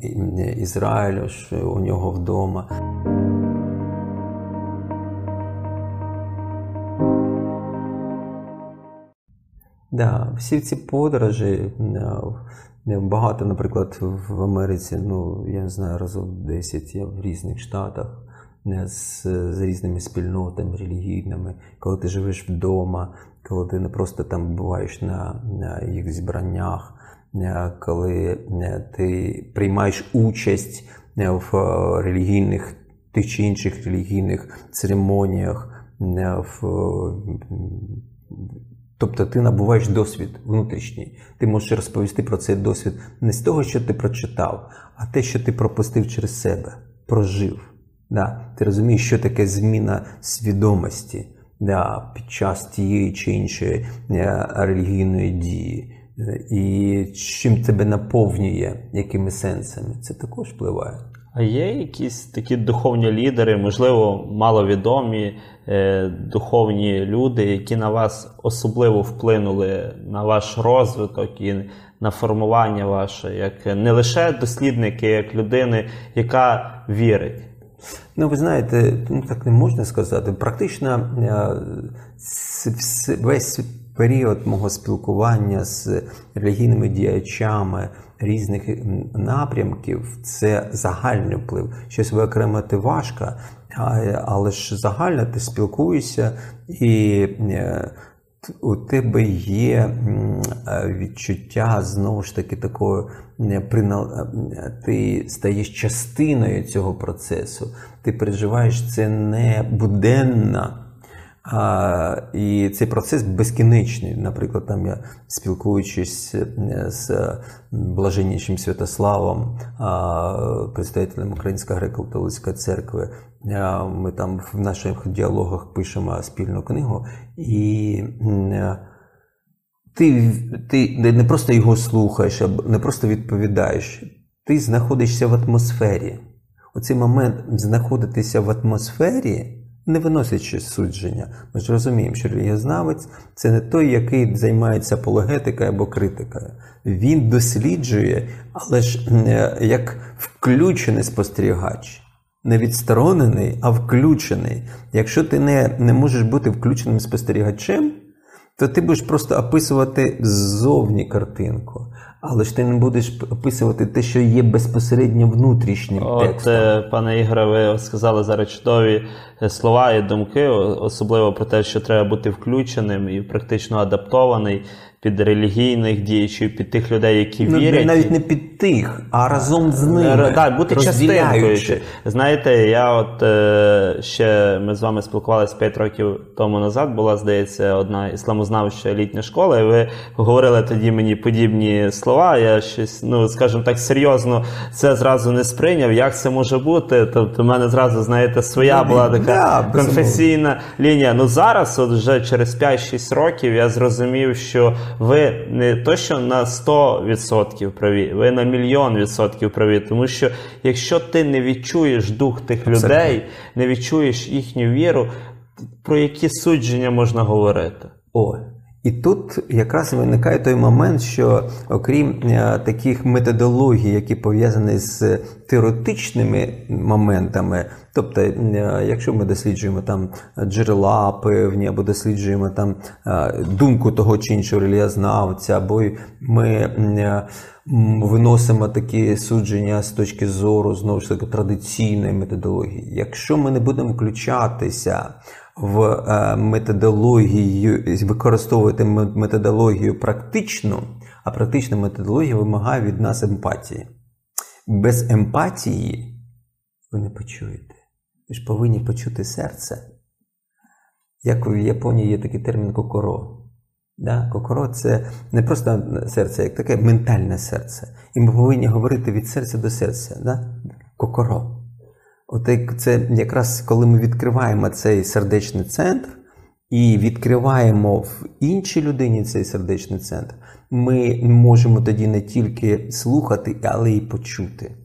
Ізраїлю, що у нього вдома. Да, всі ці подорожі е, багато, наприклад, в Америці, ну я не знаю, разів 10 я в різних штатах е, з, з різними спільнотами релігійними, коли ти живеш вдома, коли ти не просто там буваєш на, на їх зібраннях, е, коли ти приймаєш участь в релігійних тих чи інших релігійних церемоніях. в Тобто ти набуваєш досвід внутрішній. Ти можеш розповісти про цей досвід не з того, що ти прочитав, а те, що ти пропустив через себе, прожив. Да. Ти розумієш, що таке зміна свідомості да, під час тієї чи іншої е, релігійної дії. І чим тебе наповнює, якими сенсами, це також впливає. А є якісь такі духовні лідери, можливо, маловідомі е, духовні люди, які на вас особливо вплинули на ваш розвиток і на формування ваше, як не лише дослідники, як людини, яка вірить? Ну, ви знаєте, ну так не можна сказати. Практично е, весь період мого спілкування з релігійними діячами різних напрямків це загальний вплив. Щось виокремити важко, але ж загально ти спілкуєшся і. Е, у тебе є е, відчуття знову ж таки такого ти стаєш частиною цього процесу. Ти переживаєш це не буденно, а, І цей процес безкінечний. Наприклад, там я спілкуючись е, з блаженнішим Святославом, представителем Української греко-католицької церкви, ми там в наших діалогах пишемо спільну книгу, і е, ти, ти не просто його слухаєш, а не просто відповідаєш, ти знаходишся в атмосфері. Оцей момент знаходитися в атмосфері не виносячи судження. Ми ж розуміємо, що релігієзнавець це не той, який займається апологетикою або критикою. Він досліджує, але ж як включений спостерігач. Не відсторонений, а включений. Якщо ти не не можеш бути включеним спостерігачем, то ти будеш просто описувати ззовні картинку. Але ж ти не будеш описувати те, що є безпосередньо внутрішнім От, текстом. е, пане Ігоре, ви сказали зараз чудові е, слова і думки, особливо про те, що треба бути включеним і практично адаптований під релігійних діячів, під тих людей, які Ну, вірять. навіть не під тих, а разом з ними. Так, бути частинкою. Знаєте, я от е, ще ми з вами спілкувалися 5 років тому назад. Була, здається, одна ісламознавча літня школа, і ви говорили тоді мені подібні слова. Я щось, ну скажімо так, серйозно це зразу не сприйняв. Як це може бути? Тобто, в мене зразу, знаєте, своя Ну, була така да, безумовно. конфесійна лінія. Ну зараз, от вже через 5-6 років, я зрозумів, що ви не то, що на 100% праві, ви на мільйон відсотків праві. Тому що якщо ти не відчуєш дух тих Абсолютно. людей, не відчуєш їхню віру, про які судження можна говорити? О, і тут якраз виникає той момент, що окрім е, таких методологій, які пов'язані з теоретичними моментами, тобто, е, якщо ми досліджуємо там джерела певні, або досліджуємо там е, думку того чи іншого релігіознавця, або ми виносимо такі судження з точки зору знову ж таки традиційної методології. Якщо ми не будемо включатися в е, методологію, використовувати методологію практичну, а практична методологія вимагає від нас емпатії. Без емпатії ви не почуєте. Ви ж повинні почути серце. Як в Японії є такий термін кокоро. Да? Кокоро це не просто серце, як таке ментальне серце. І ми повинні говорити від серця до серця. Да? Кокоро. От це якраз коли ми відкриваємо цей сердечний центр і відкриваємо в іншій людині цей сердечний центр, ми можемо тоді не тільки слухати, але й почути.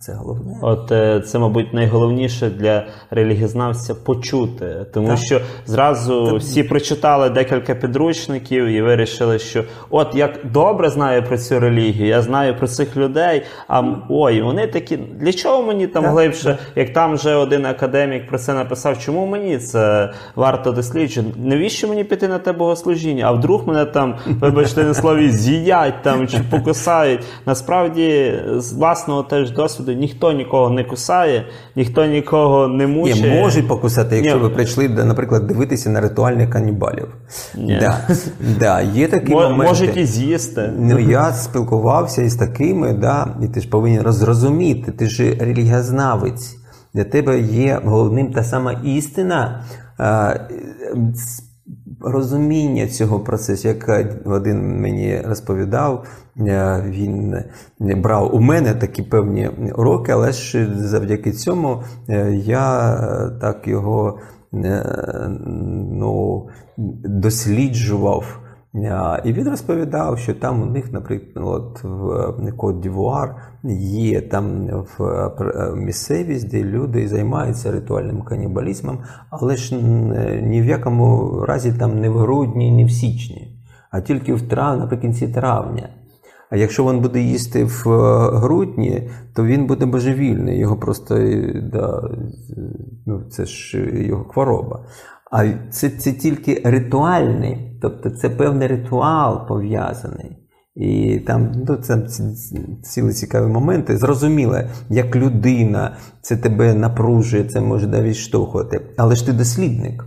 Це головне. От е, це, мабуть, найголовніше для релігізнавця почути, тому Так. що зразу всі прочитали декілька підручників і вирішили, що от як добре знаю про цю релігію, я знаю про цих людей. А ой, вони такі, для чого мені там Так, глибше, як там вже один академік про це написав, чому мені це варто досліджувати? Навіщо мені піти на те богослужіння? А вдруг мене там, вибачте на слові, з'їдять там чи покусають? Насправді, з власного теж досвіду ніхто нікого не кусає, ніхто нікого не Ні, мучає. можуть покусати, якщо Ні. ви прийшли, наприклад, дивитися на ритуальних канібалів. Ні. Да, да, є такі Мо- моменти. Можуть і з'їсти. Ну, я спілкувався із такими, да, і ти ж повинен розрозуміти, ти ж релігіознавець. Для тебе є головним та сама істина, розуміння цього процесу. Як один мені розповідав, е, він брав у мене такі певні уроки, але ж завдяки цьому е, я е, так його ну, досліджував. І він розповідав, що там у них, наприклад, в Кот Дівуар є там в місцевість, де люди займаються ритуальним канібалізмом, але ж ні в якому разі там не в грудні, не в січні, а тільки в трав, наприкінці травня. А якщо він буде їсти в е, грудні, то він буде божевільний. Його просто е, да, ну, це ж його хвороба. А це, це тільки ритуальний, тобто це певний ритуал пов'язаний. І там ну, це цілі цікаві моменти. Зрозуміло, як людина це тебе напружує, це може навіть відштовхувати. Але ж ти дослідник.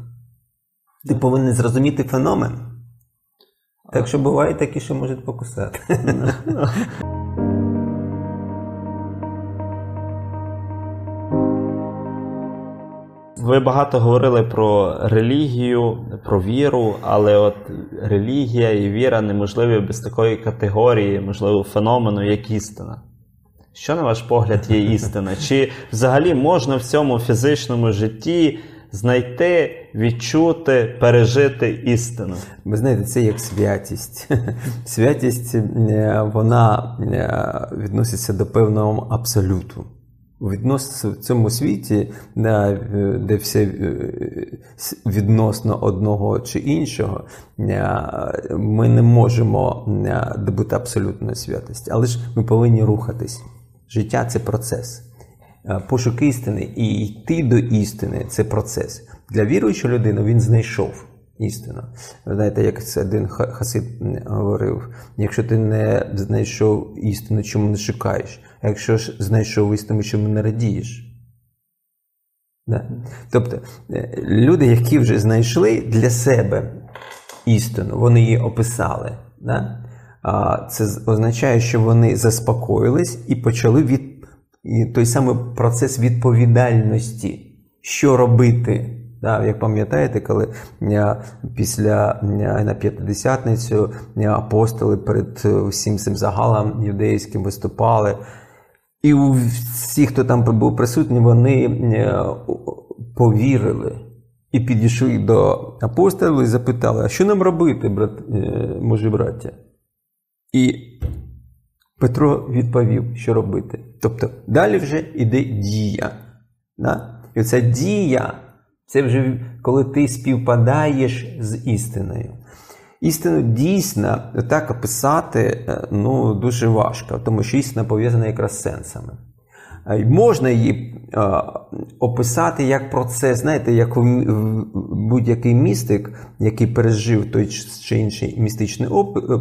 Ти повинен зрозуміти феномен. Так що буває такі, що можуть покусати. Ви багато говорили про релігію, про віру, але от релігія і віра неможливі без такої категорії, можливо, феномену, як істина. Що, на ваш погляд, є істина? Чи взагалі можна в цьому фізичному житті знайти, відчути, пережити істину? Ви знаєте, це як святість. (laughs) Святість е, вона е, відноситься до певного абсолюту. Віднос в цьому світі, е, де все е, відносно одного чи іншого, е, ми не можемо е, добути абсолютної святості, але ж ми повинні рухатись. Життя це процес. Е, Пошук істини і йти до істини це процес. Для віруючої людини він знайшов. істину. Ви знаєте, як це один ха- хасид говорив: якщо ти не знайшов істину, чому не шукаєш? Якщо ж знайшов істину, чому не радієш? Да. Тобто е, люди, які вже знайшли для себе істину, вони її описали. Да? Це означає, що вони заспокоїлись і почали від і той самий процес відповідальності, що робити. Да, як пам'ятаєте, коли е, після е, на п'ятидесятницю апостоли перед всім цим загалом юдейським виступали, і у всіх, хто там був присутній, вони е, повірили і підійшли до апостолів і запитали, а що нам робити, брат, може, браття? І Петро відповів, що робити. Тобто далі вже йде дія. Да? І оця дія це вже коли ти співпадаєш з істиною. Істину дійсно так описати е, ну, дуже важко, тому що істина пов'язана якраз з сенсами. Е, Можна її е, описати як процес, знаєте, як будь-який містик, який пережив той чи інший містичний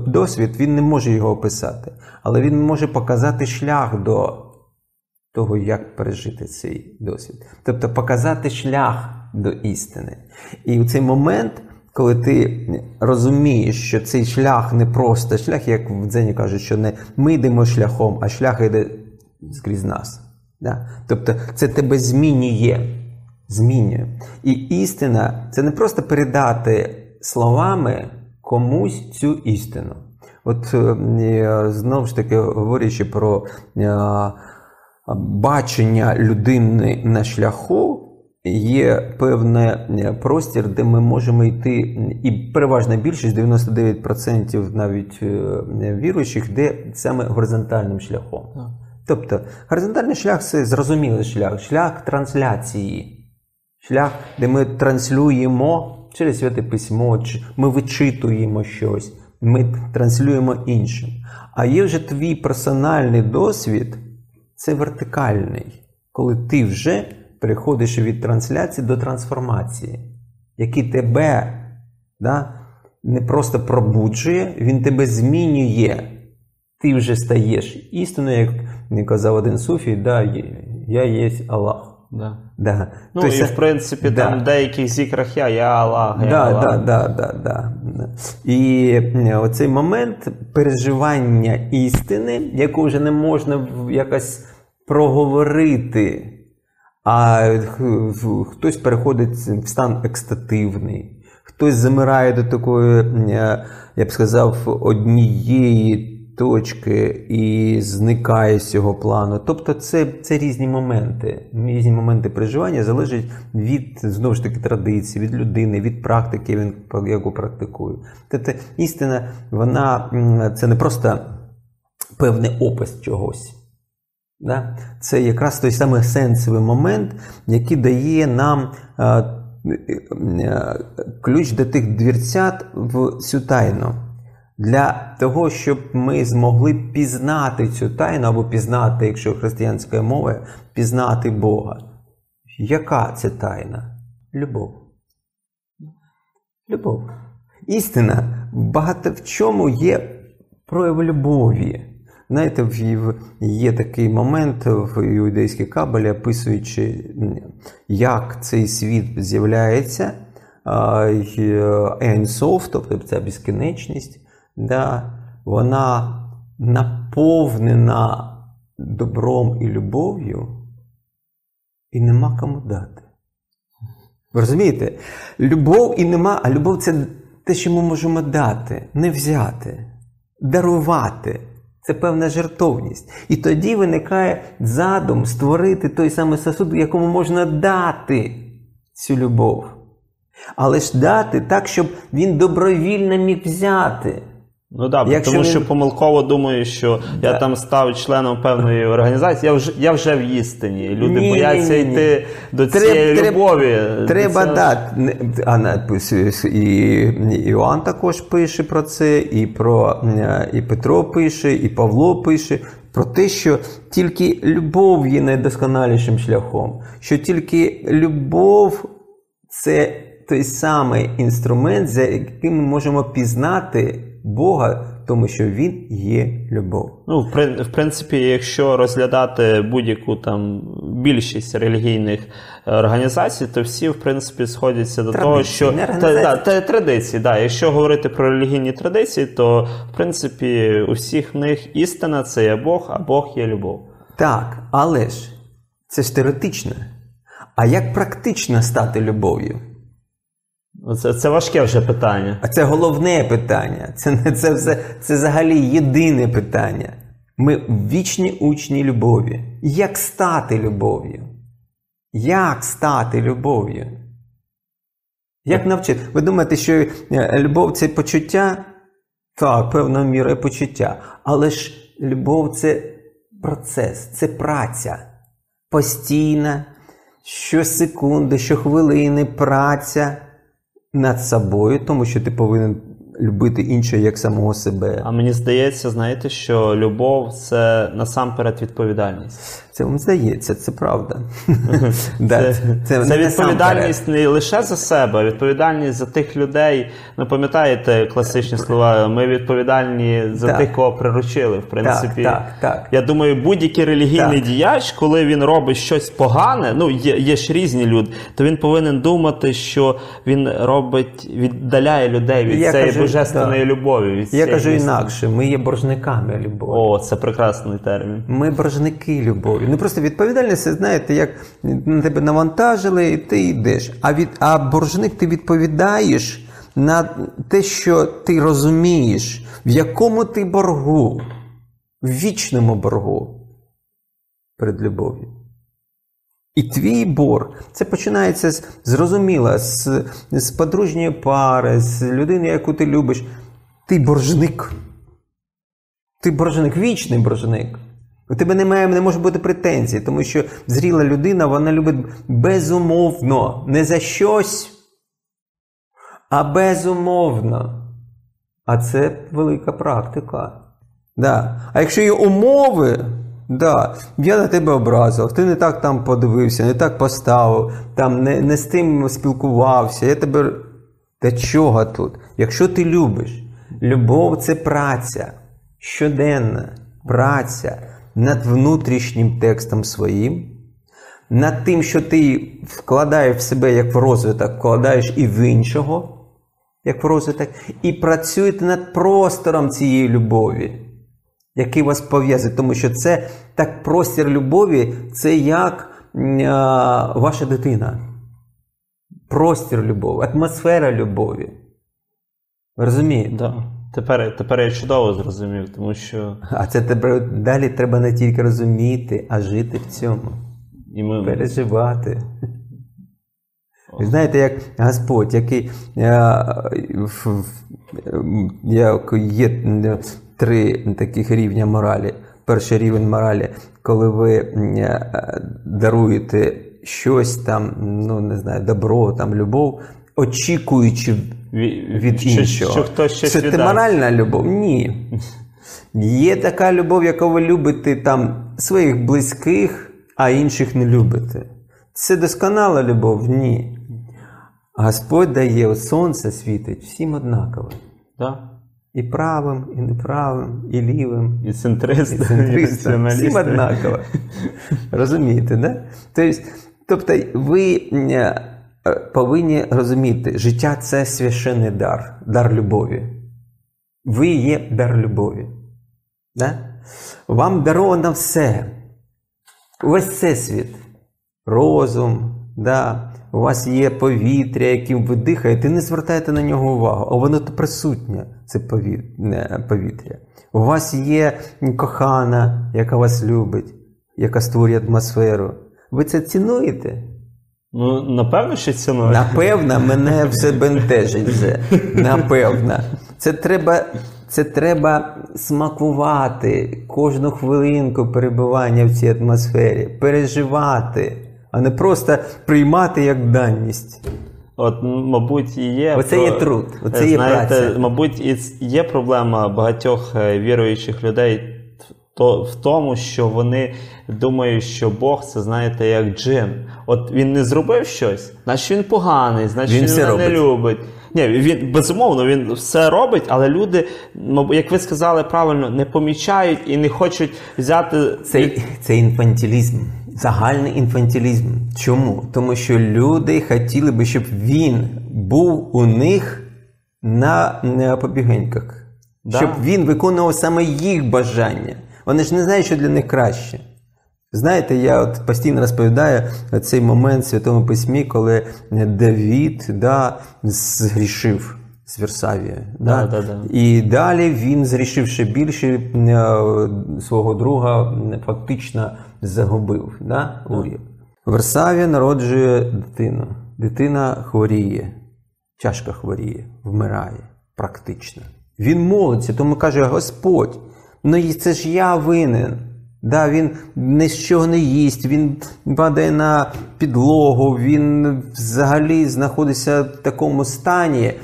досвід, він не може його описати. Але він може показати шлях до того, як пережити цей досвід. Тобто показати шлях до істини. І у цей момент, коли ти розумієш, що цей шлях не просто шлях, як в Дзені кажуть, що не ми йдемо шляхом, а шлях йде скрізь нас. Да? Тобто це тебе змінює. Змінює. І істина це не просто передати словами комусь цю істину. От е, знову ж таки, говорячи про е, бачення людини на шляху, є певний е, простір, де ми можемо йти, і переважна більшість, 99% навіть е, віруючих, де саме горизонтальним шляхом. Тобто горизонтальний шлях це зрозумілий шлях, шлях трансляції, шлях, де ми транслюємо через святе письмо, ми вичитуємо щось, ми транслюємо іншим. А є вже твій персональний досвід, це вертикальний, коли ти вже переходиш від трансляції до трансформації, який тебе да, не просто пробуджує, він тебе змінює. Ти вже стаєш істиною, як казав один суфій, да, я є Аллах. Да. Да. Ну Тобто і це- в принципі да. там в деяких зікрах я, я Аллах, я Да, Аллах. да, да, да, да. І е, оцей момент переживання істини, яку вже не можна якось проговорити, а хтось переходить в стан екстативний, хтось замирає до такої, е, я б сказав, однієї точки і зникає з цього плану. Тобто це, це різні моменти. Різні моменти переживання залежать від знову ж таки традиції, від людини, від практики, він яку практикує. Тобто істина, вона це не просто певний опис чогось. Да? Це якраз той самий сенсовий момент, який дає нам е, е, ключ до тих двірцят в цю тайну. Для того, щоб ми змогли пізнати цю тайну, або пізнати, якщо християнською мовою, пізнати Бога. Яка це тайна? Любов. Любов. Істина багато в чому є прояв любові. Знаєте, є такий момент в іудейській кабалі, описуючи, як цей світ з'являється, Енсов, тобто ця безкінечність, да, вона наповнена добром і любов'ю, і нема кому дати. Ви розумієте? Любов і нема, а любов це те, що ми можемо дати, не взяти, дарувати. Це певна жертовність. І тоді виникає задум створити той самий сосуд, якому можна дати цю любов. Але ж дати так, щоб він добровільно міг взяти. Ну да, Якщо тому він- що помилково думаю, що я там став членом певної організації, я вже, я вже в істині. Люди Ні, бояться ні, ні, ні. йти до цієї треб- любові. Треба Це- дати. І Іоанн також пише про це, і про і Петро пише, і Павло пише про те, що тільки любов є найдосконалішим шляхом, що тільки любов це той самий інструмент, за яким ми можемо пізнати Бога, тому що Він є любов. Ну, в в принципі, якщо розглядати будь-яку там більшість релігійних е, організацій, то всі, в принципі, сходяться до того, що та, да, та, традиції, да. Якщо говорити про релігійні традиції, то в принципі у всіх в них істина це є Бог, а Бог є любов. Так, але ж це ж теоретично. А як практично стати любов'ю? Це, це важке вже питання. А це головне питання. Це не це все, це взагалі єдине питання. Ми вічні учні любові. Як стати любов'ю? Як стати любов'ю? Як навчити? Ви думаєте, що е, любов це почуття? Так, певною мірою почуття. Але ж любов це процес, це праця. Постійна, щосекунди, щохвилини праця над собою, тому що ти повинен любити іншого як самого себе. А мені здається, знаєте, що любов це насамперед відповідальність. Це вам здається, це правда. (laughs) Да, Це, це відповідальність не лише за себе, а відповідальність за тих людей. Ну, пам'ятаєте класичні слова? Ми відповідальні за Так. тих, кого приручили. В принципі, так, так. я думаю, будь-який релігійний Так. діяч, коли він робить щось погане, ну є, є ж різні люди, то він повинен думати, що він робить, віддаляє людей від Я цієї кажу, божественної так. любові. Від Я кажу істини. інакше, ми є боржниками любові. О, це прекрасний термін. Ми боржники любові. Не просто відповідальність, знаєте, як на тебе навантажили, і ти йдеш. А від а боржник ти відповідаєш на те, що ти розумієш, в якому ти боргу, в вічному боргу перед любов'ю. І твій борг це починається з зрозуміло, з, з подружньої пари, з людини, яку ти любиш. Ти боржник. Ти боржник, вічний боржник. У тебе немає, не може бути претензій, тому що зріла людина, вона любить безумовно, не за щось, а безумовно. А це велика практика. Да. А якщо є умови, да, я на тебе образив, ти не так там подивився, не так поставив, там не, не з тим спілкувався, я тебе. Та чого тут? Якщо ти любиш, любов це праця, щоденна праця над внутрішнім текстом своїм, над тим, що ти вкладаєш в себе як в розвиток, вкладаєш і в іншого, як в розвиток, і працюєте над простором цієї любові, який вас пов'язує. Тому що це так простір любові, це як а, ваша дитина. Простір любові, атмосфера любові. Розумієте? Да. Тепер, тепер я чудово зрозумів, тому що А це тебе далі треба не тільки розуміти, а жити в цьому, і ми, переживати. Ви знаєте, як Господь, який е, в- як є е, три таких рівня моралі. Перший рівень моралі, коли ви е, даруєте щось там, ну не знаю, добро, там любов, очікуючи від що, іншого. що хтось щось Це ти моральна любов? Ні. Є така любов, яку ви любите там своїх близьких, а інших не любите. Це досконала любов? Ні. Господь дає сонце світить всім однаково. Да? І правим, і неправим, і лівим, І центристи, і (laughs) центристам. Всім однаково. (laughs) Розумієте, да? Тобто, ви е, повинні розуміти, життя це священний дар, дар любові. Ви є дар любові. Да? Вам даровано все. Весь всесвіт. Розум, да. У вас є повітря, яким ви дихаєте, не звертайте на нього увагу, а воно то присутнє, це повітря. У вас є кохана, яка вас любить, яка створює атмосферу. Ви це цінуєте? Ну, напевно, що ціную. Напевно, мене все бентежить вже. Напевно. Це треба, це треба смакувати кожну хвилинку перебування в цій атмосфері, переживати, а не просто приймати як даність. От, мабуть, і є. Оце про- є труд, оце є праця. мабуть, і є проблема багатьох е, віруючих людей то в тому, що вони думають, що Бог це знаєте як джин. От він не зробив щось, значить він поганий, значить Він він, все мене не любить. Ні, він безумовно він все робить, але люди, як ви сказали правильно, не помічають і не хочуть взяти Це, це інфантилізм, загальний інфантилізм. Чому? Тому що люди хотіли би, щоб він був у них на, на побігеньках. Да. Щоб він виконував саме їх бажання. Вони ж не знають, що для них краще. Знаєте, я от постійно розповідаю цей момент в Святому Письмі, коли Давід да, згрішив з Версавія. Да, да, да. І далі він, зрішив ще більше, е, свого друга фактично загубив. Да? Урія. Версавія народжує дитину. Дитина хворіє, тяжко хворіє, вмирає практично. Він молиться, тому каже: Господь, ну це ж я винен. Да, він ні з чого не їсть, він падає на підлогу, він взагалі знаходиться в такому стані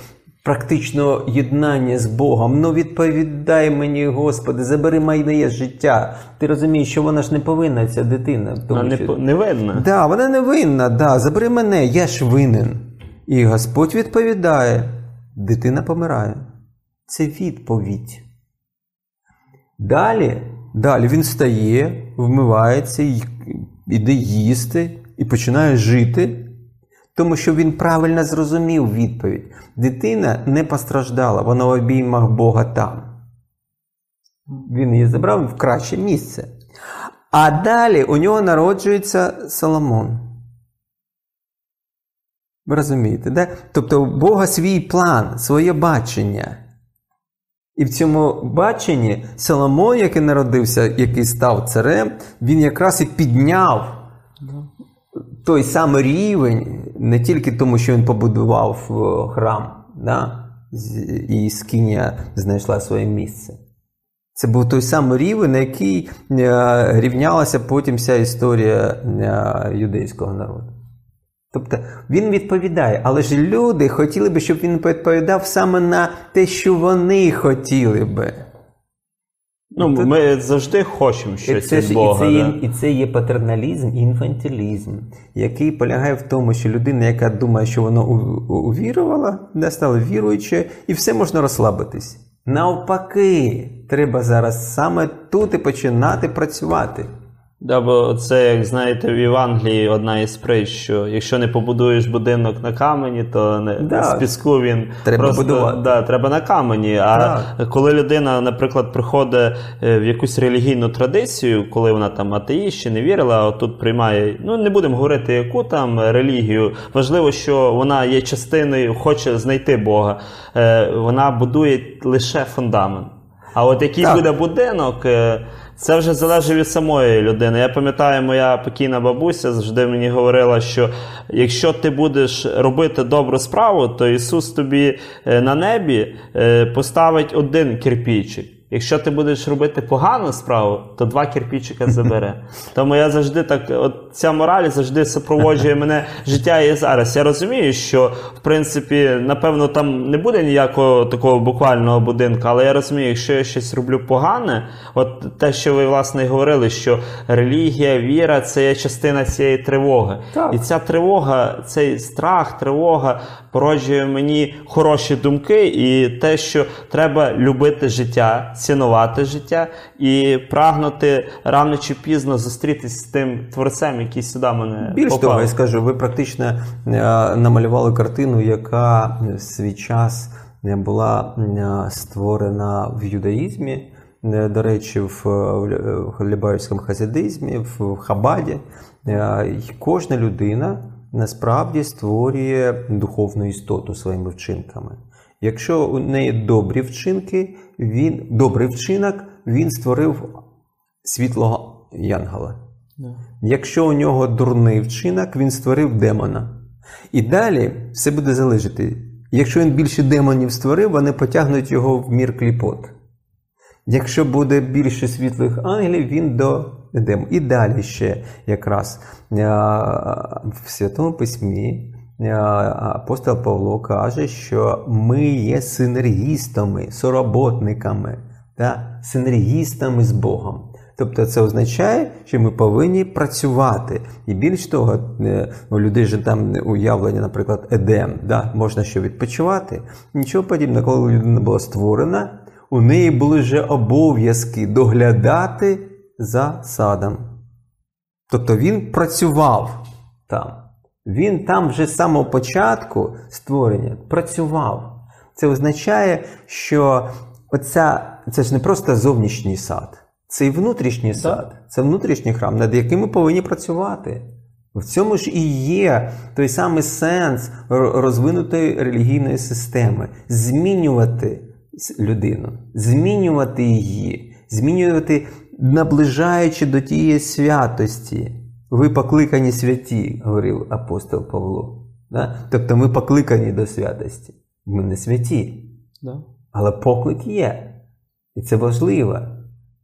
практично єднання з Богом. Ну відповідай мені, Господи, забери моє життя. Ти розумієш, що вона ж не повинна, ця дитина. Вона не, що- не видно. Да, вона не винна, да, забери мене, я ж винен. І Господь відповідає: дитина помирає. Це відповідь. Далі, далі він встає, вмивається, й- іде їсти і починає жити, тому що він правильно зрозумів відповідь. Дитина не постраждала, вона в обіймах Бога там. Він її забрав в краще місце. А далі у нього народжується Соломон. Ви розумієте, да? Тобто у Бога свій план, своє бачення. І в цьому баченні Соломон, який народився, який став царем, він якраз і підняв той самий рівень, не тільки тому, що він побудував е, храм, да? і Скинія знайшла своє місце. Це був той самий рівень, на який е, рівнялася потім вся історія е, юдейського народу. Тобто він відповідає, але ж люди хотіли би, щоб він відповідав саме на те, що вони хотіли би. Ну, Тут- ми завжди хочемо щось це, від Бога. і, це є, да. і це є патерналізм, інфантилізм, який полягає в тому, що людина, яка думає, що вона увірувала, не стала віруючою, і все можна розслабитись. Навпаки, треба зараз саме тут і починати працювати. Да, бо це, як знаєте, в Євангелії одна із притч, що якщо не побудуєш будинок на камені, то не, Да. з піску він Треба просто будувати. Да, треба на камені. А коли людина, наприклад, приходить е, в якусь релігійну традицію, коли вона там атеїст чи не вірила, а тут приймає, ну не будемо говорити, яку там релігію. Важливо, що вона є частиною, хоче знайти Бога. Е, Вона будує лише фундамент. А от який Так. буде будинок, е, це вже залежить від самої людини. Я пам'ятаю, моя покійна бабуся завжди мені говорила, що якщо ти будеш робити добру справу, то Ісус тобі е, на небі е, поставить один кирпічик. Якщо ти будеш робити погану справу, то два кирпічика забере. (laughs) Тому я завжди так, от ця мораль завжди супроводжує мене життя і зараз. Я розумію, що в принципі, напевно, там не буде ніякого такого буквального будинку, але я розумію, якщо я щось роблю погане, от те, що ви власне і говорили, що релігія, віра це є частина цієї тривоги. Так. І ця тривога, цей страх, тривога породжує мені хороші думки і те, що треба любити життя, цінувати життя і прагнути рано чи пізно зустрітись з тим творцем, який сюди мене Більш попав. того, я скажу, ви практично е, намалювали картину, яка в свій час е, була е, створена в юдаїзмі, до речі, в, в хасидизмі, в Хабаді. Кожна людина насправді створює духовну істоту своїми вчинками. Якщо у неї добрі вчинки, він добрий вчинок, він створив світлого янгола. Якщо у нього дурний вчинок, він створив демона. І далі все буде залежати. Якщо він більше демонів створив, вони потягнуть його в мір кліпот. Якщо буде більше світлих ангелів, він до демонів. І далі ще якраз е, в Святому Письмі е, апостол Павло каже, що ми є синергістами, сороботниками, та, синергістами з Богом. Тобто це означає, що ми повинні працювати. І більш того, е, у людей ж там уявлення, наприклад, едем, да? можна що відпочивати. Нічого подібного, коли людина була створена, у неї були вже обов'язки доглядати за садом. Тобто він працював там. Він там вже з самого початку створення працював. Це означає, що оця, це ж не просто зовнішній сад, це і внутрішній сад, це внутрішній храм, над яким ми повинні працювати. В цьому ж і є той самий сенс розвинутої релігійної системи змінювати людину, змінювати її, змінювати, наближаючи до тієї святості. Ви покликані святі, говорив апостол Павло. Да? Тобто ми покликані до святості. Ми не святі. Да. Але поклик є. І це важливо.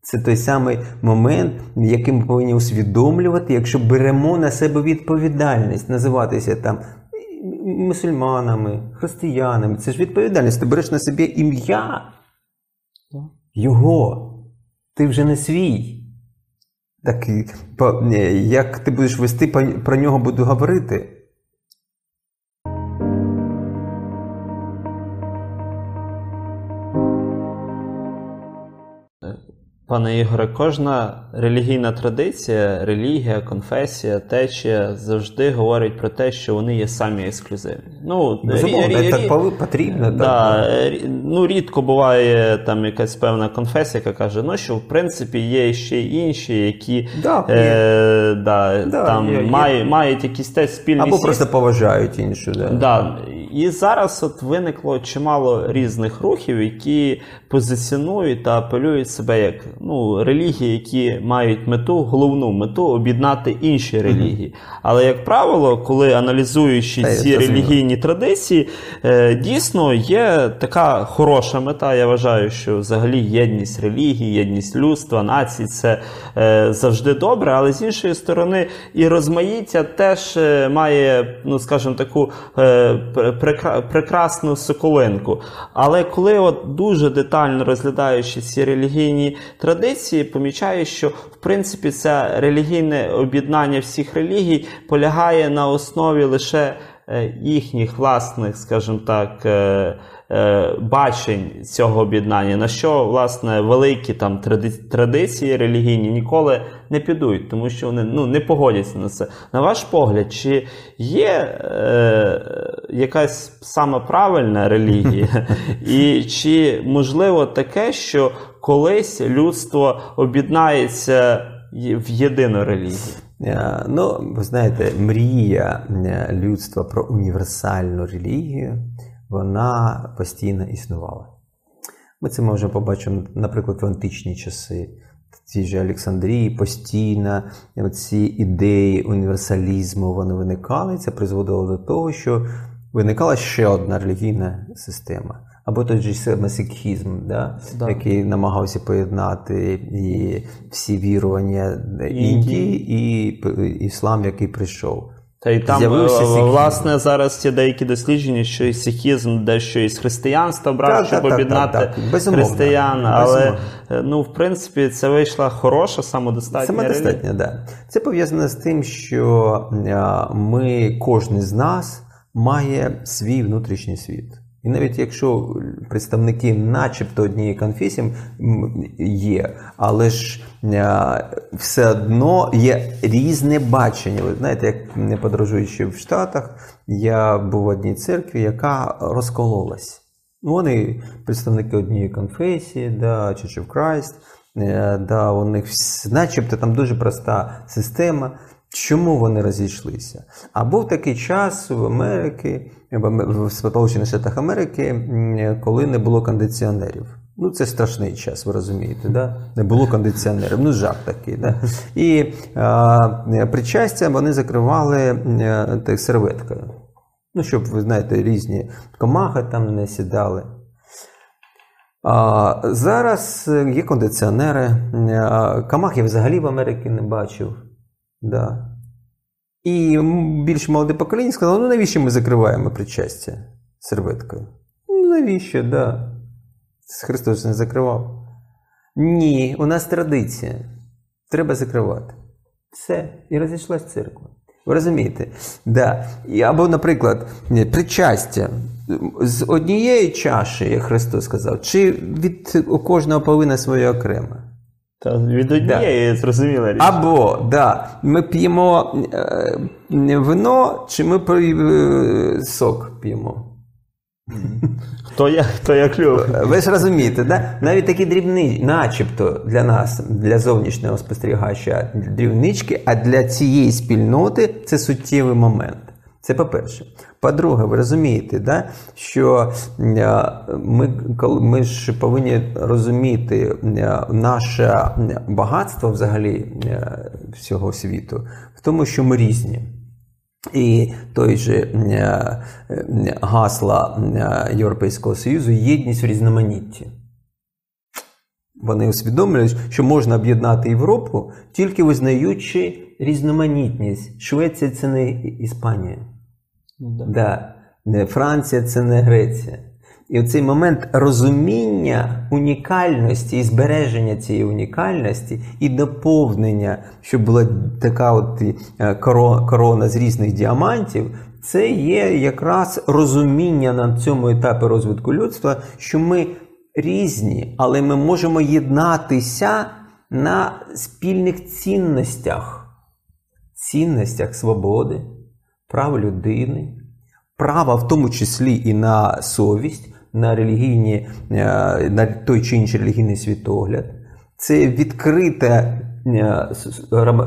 Це той самий момент, який ми повинні усвідомлювати, якщо беремо на себе відповідальність, називатися там мусульманами, християнами. Це ж відповідальність. Ти береш на себе ім'я Його. Ти вже не свій. Так, як ти будеш вести, про нього буду говорити. Пане Ігоре, кожна релігійна традиція, релігія, конфесія, течія завжди говорить про те, що вони є самі ексклюзивні. Ну, Безумовно, рі, рі, так потрібно. Да, ну, Рідко буває там якась певна конфесія, яка каже, ну що в принципі є ще й інші, які да, е, да, да, там є, мають, є. мають якісь теж спільні Або сіст. просто поважають іншу. Да. Да. І зараз от виникло чимало різних рухів, які позиціонують та апелюють себе як ну, релігії, які мають мету, головну мету об'єднати інші релігії. Але, як правило, коли аналізуючи Та, ці релігійні традиції, е, дійсно є така хороша мета. Я вважаю, що взагалі єдність релігії, єдність людства, націй це е, завжди добре, але з іншої сторони, і розмаїття теж е, має, ну скажімо, таку прекрасну соколинку. Але коли от дуже детально розглядаючи ці релігійні традиції, помічаю, що в принципі це релігійне об'єднання всіх релігій полягає на основі лише е, їхніх власних, скажімо так, е, е, бачень цього об'єднання, на що власне великі там традиції релігійні ніколи не підуть, тому що вони ну, не погодяться на це. На ваш погляд, чи є е, якась саме правильна релігія, (laughs) і чи можливо таке, що колись людство об'єднається в єдину релігію? Е, ну, ви знаєте, мрія е, людства про універсальну релігію, вона постійно існувала. Ми це можемо побачити, наприклад, в античні часи. Цій же Олександрії постійно ці ідеї універсалізму вони виникали. Це призводило до того, що виникала ще одна релігійна система. Або той же масикхізм, да? да. який намагався поєднати і всі вірування Індії і іслам, який прийшов. Та й там е, власне зараз ці деякі дослідження, що і сихізм дещо із християнства брав, так, щоб так, об'єднати так, християн. Але Безумовно. Е, ну, в принципі, це вийшла хороша, самодостатня. Самодостатня, так. Да. Це пов'язано з тим, що е, ми, кожен з нас, має свій внутрішній світ. І навіть якщо представники, начебто однієї конфесії є, але ж все одно є різне бачення. Ви знаєте, як не подорожуючи в Штатах, я був в одній церкві, яка розкололась. Вони представники однієї конфесії, да, Church of Christ, е, да, у них начебто там дуже проста система. Чому вони розійшлися? А був такий час в Америці, в Сполучених Штатах Америки, коли не було кондиціонерів. Ну, це страшний час, ви розумієте, да? не було кондиціонерів, ну жах такий. Да? І а, причастя вони закривали так, серветкою. Ну, щоб, ви знаєте, різні комахи там не сідали. А, Зараз є кондиціонери. Комах я взагалі в Америці не бачив. Да. І більш молоде покоління сказало, ну навіщо ми закриваємо причастя серветкою? Ну навіщо, да. Христос не закривав. Ні, у нас традиція. треба закривати. Все, і розійшлась церква. Ви розумієте? Да. Або, наприклад, причастя з однієї чаші, як Христос сказав, чи від у кожного повинна своя окрема. Та від однієї зрозуміла річ. Або да, ми п'ємо е, вино, чи ми е, сок п'ємо. Хто як, хто як любить. Ви ж розумієте, да? навіть такі дрібні, начебто для нас, для зовнішнього спостерігача, дрібнички, а для цієї спільноти це суттєвий момент. Це по-перше. По-друге, ви розумієте, да, що е, ми ми ж повинні розуміти е, наше багатство взагалі е, всього світу в тому, що ми різні. І той же гасла Європейського Союзу єдність в різноманітті. Вони усвідомлюють, що можна об'єднати Європу, тільки визнаючи різноманітність. Швеція це не Іспанія. Да. Да. Не Франція це не Греція. І оцей момент розуміння унікальності і збереження цієї унікальності, і доповнення, щоб була така от е, корона з різних діамантів, це є якраз розуміння на цьому етапі розвитку людства, що ми різні, але ми можемо єднатися на спільних цінностях, цінностях свободи, прав людини, права в тому числі і на совість на релігійні, е, на той чи інший релігійний світогляд, це відкрите е,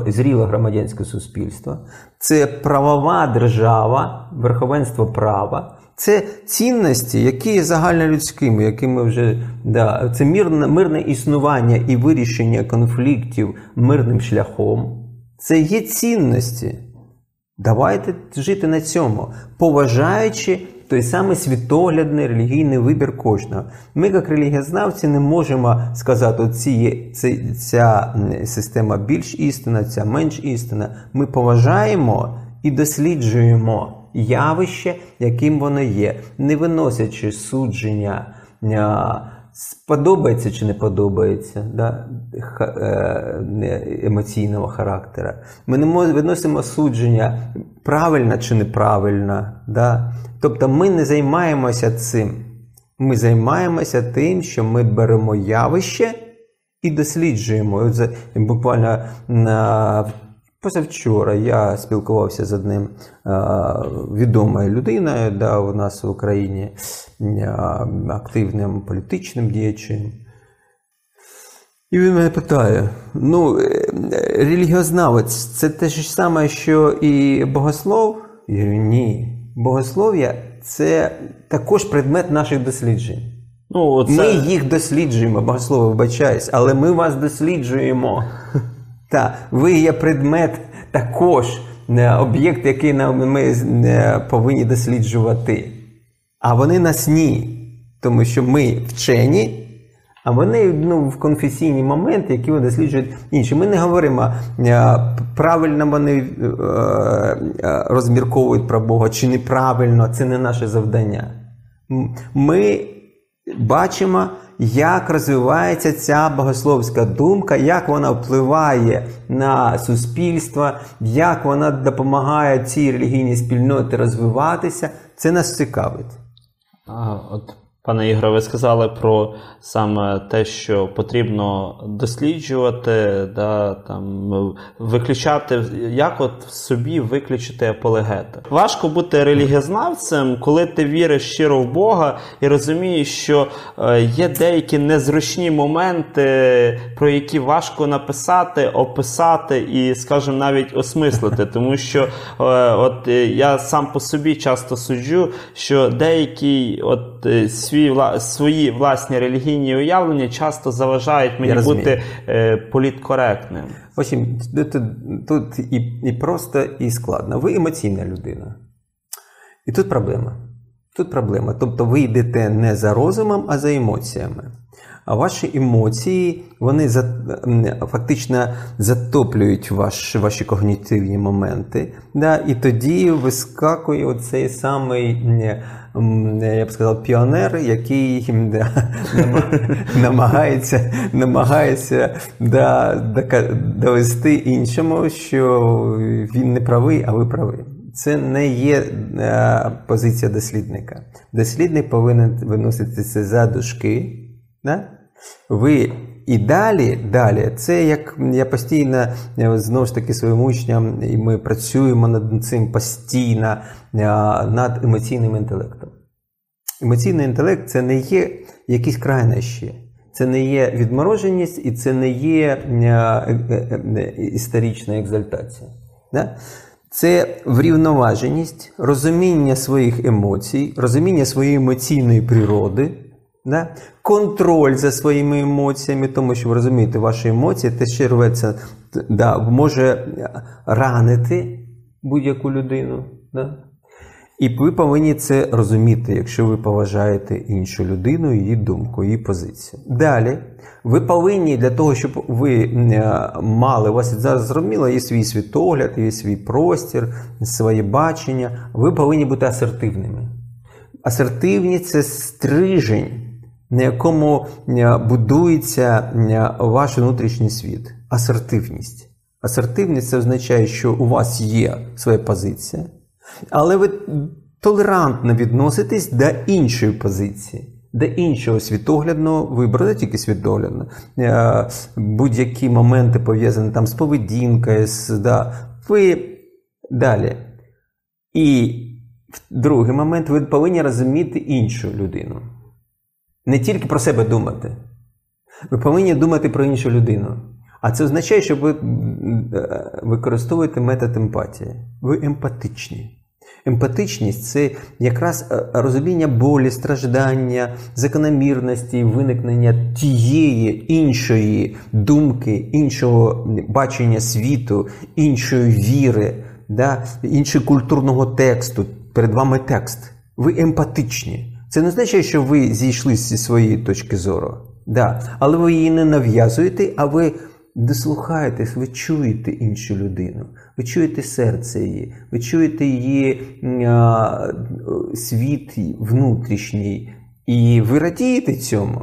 зріле громадянське суспільство, це правова держава, верховенство права. Це цінності, які є загальнолюдськими, якими вже да, це мирне, мирне існування і вирішення конфліктів мирним шляхом. Це є цінності. Давайте жити на цьому, поважаючи той самий світоглядний релігійний вибір кожного. Ми, як релігієзнавці, не можемо сказати, от ці, ця, ця система більш істина, ця менш істина. Ми поважаємо і досліджуємо явище, яким воно є, не виносячи судження. Сподобається чи не подобається да, е, емоційного характера. Ми не виносимо судження правильно чи неправильно. Да? Тобто ми не займаємося цим. Ми займаємося тим, що ми беремо явище і досліджуємо. Буквально на позавчора я спілкувався з одним відомою людиною да, у нас в Україні, активним політичним діячем. І він мене питає: ну, е, релігіознавець це те ж саме, що і богослов? Я говорю, ні. Богослов'я це також предмет наших досліджень. Ну, це... Ми їх досліджуємо, богослово, вибачаюсь, але ми вас досліджуємо. Так, ви є предмет також, е, об'єкт, який ми е, повинні досліджувати. А вони нас ні. Тому що ми вчені, а вони ну, в конфесійні моменти, які вони досліджують інші. Ми не говоримо, е, правильно вони розмірковують про Бога чи неправильно, це не наше завдання. Ми бачимо як розвивається ця богословська думка, як вона впливає на суспільство, як вона допомагає цій релігійній спільноті розвиватися, це нас цікавить. А, от Пане Ігоре, ви сказали про саме те, що потрібно досліджувати, да, там, виключати, як от собі виключити апологети. Важко бути релігієзнавцем, коли ти віриш щиро в Бога і розумієш, що е, є деякі незручні моменти, про які важко написати, описати і, скажімо, навіть осмислити. Тому що е, от я сам по собі часто суджу, що деякі от свій свій, вла, свої власні релігійні уявлення часто заважають мені бути е, політкоректним. Ось тут, тут і, і просто, і складно. Ви емоційна людина. І тут проблема. Тут проблема. Тобто ви йдете не за розумом, а за емоціями. А ваші емоції вони фактично затоплюють ваш, ваші когнітивні моменти. Да? І тоді вискакує оцей самий, я б сказав, піонер, який да, (laughs) намагається, намагається да, довести іншому, що він не правий, а ви праві. Це не є е, позиція дослідника. Дослідник повинен виносити це за дужки. Да? Ви і далі, далі, це як я постійно е, знову ж таки своїм учням, і ми працюємо над цим постійно е, над емоційним інтелектом. Емоційний інтелект це не є якісь крайнощі. Це не є відмороженість і це не є е, історична екзальтація. Це врівноваженість, розуміння своїх емоцій, розуміння своєї емоційної природи, да? контроль за своїми емоціями, тому що ви розумієте, ваші емоції те, що рветься, да, може ранити будь-яку людину. Да? І ви повинні це розуміти, якщо ви поважаєте іншу людину, її думку, її позицію. Далі, ви повинні для того, щоб ви е, мали, у вас зараз зрозуміло, є свій світогляд, є свій простір, своє бачення. Ви повинні бути асертивними. Асертивність це стрижень, на якому е, будується е, ваш внутрішній світ. Асертивність. Асертивність це означає, що у вас є своя позиція, але ви толерантно відноситесь до іншої позиції. До іншого світоглядного вибору, не тільки світоглядно, е, будь-які моменти пов'язані там з поведінкою, з, да, ви далі. І другий момент, ви повинні розуміти іншу людину. Не тільки про себе думати. Ви повинні думати про іншу людину. А це означає, що ви е, використовуєте метод емпатії. Ви емпатичні. Емпатичність це якраз е, розуміння болі, страждання, закономірності, виникнення тієї іншої думки, іншого бачення світу, іншої віри, да, іншого культурного тексту. Перед вами текст. Ви емпатичні. Це не означає, що ви зійшли зі своєї точки зору. Да. Але ви її не нав'язуєте, а ви дослухаєтесь, ви чуєте іншу людину, ви чуєте серце її, ви чуєте її а, світ внутрішній, і ви радієте цьому.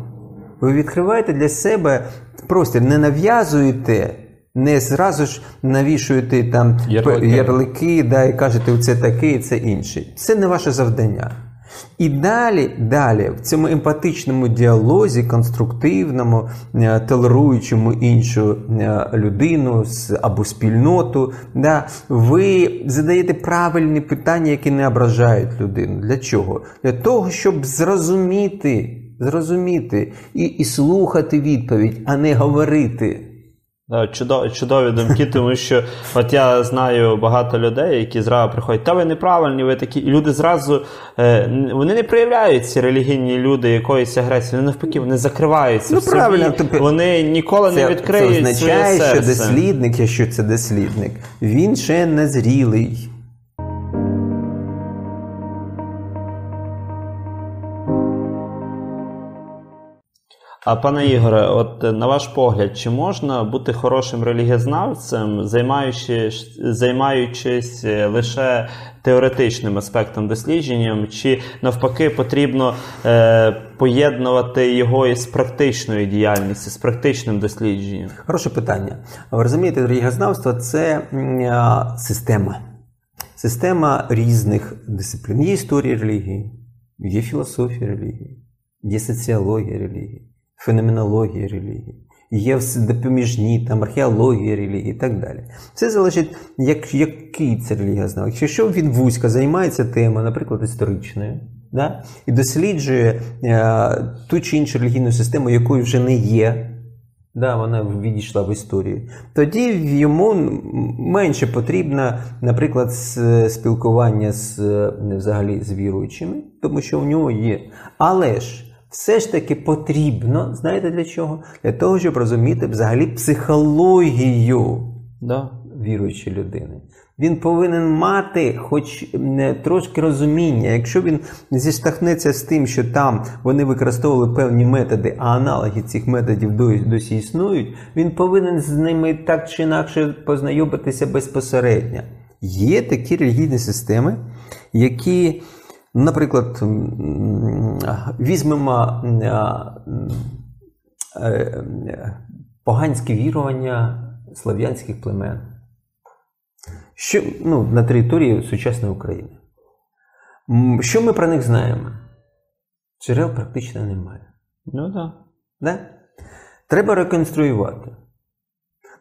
Ви відкриваєте для себе простір, не нав'язуєте. Не зразу ж навішуєте там Ярлики. ярлики да, і кажете, це такий, це інший. Це не ваше завдання. І далі, далі, в цьому емпатичному діалозі, конструктивному, е, толеруючому іншу е, людину або спільноту, да, ви задаєте правильні питання, які не ображають людину. Для чого? Для того, щоб зрозуміти, зрозуміти і, і слухати відповідь, а не говорити. Чудові, чудові думки, тому що от я знаю багато людей, які зразу приходять, та ви неправильні, ви такі. І люди зразу е, вони не проявляють ці релігійні люди якоїсь агресії, вони навпаки, вони закриваються. Ну, в собі, правильно, тобто вони ніколи не відкриють. це означає, своє що серце. дослідник, якщо це дослідник, він ще не зрілий. А пане Ігоре, от е, на ваш погляд, чи можна бути хорошим релігієзнавцем, займаючись, займаючись е, лише теоретичним аспектом дослідженням, чи навпаки потрібно е, поєднувати його із практичною діяльністю, з практичним дослідженням? Хороше питання. Ви розумієте, релігієзнавство це м, система. Система різних дисциплін. Є історія релігії, є філософія релігії, є соціологія релігії, феноменологія релігії, є допоміжні, там, археологія релігії і так далі. Це залежить, як, який це релігієзнавець. Якщо він вузько займається темою, наприклад, історичною, да, і досліджує е, ту чи іншу релігійну систему, якою вже не є. Да, вона відійшла в історію. Тоді йому менше потрібно, наприклад, спілкування з е, взагалі з віруючими, тому що в нього є. Але ж все ж таки потрібно, знаєте для чого? Для того, щоб розуміти взагалі психологію Да. віруючої людини. Він повинен мати хоч трошки розуміння. Якщо він зіштовхнеться з тим, що там вони використовували певні методи, а аналоги цих методів досі, досі існують, він повинен з ними так чи інакше познайомитися безпосередньо. Є такі релігійні системи, які, наприклад, візьмемо е, е, поганське вірування слав'янських племен що, ну, на території сучасної України. Що ми про них знаємо? Джерел практично немає. Ну так. Да? Треба реконструювати.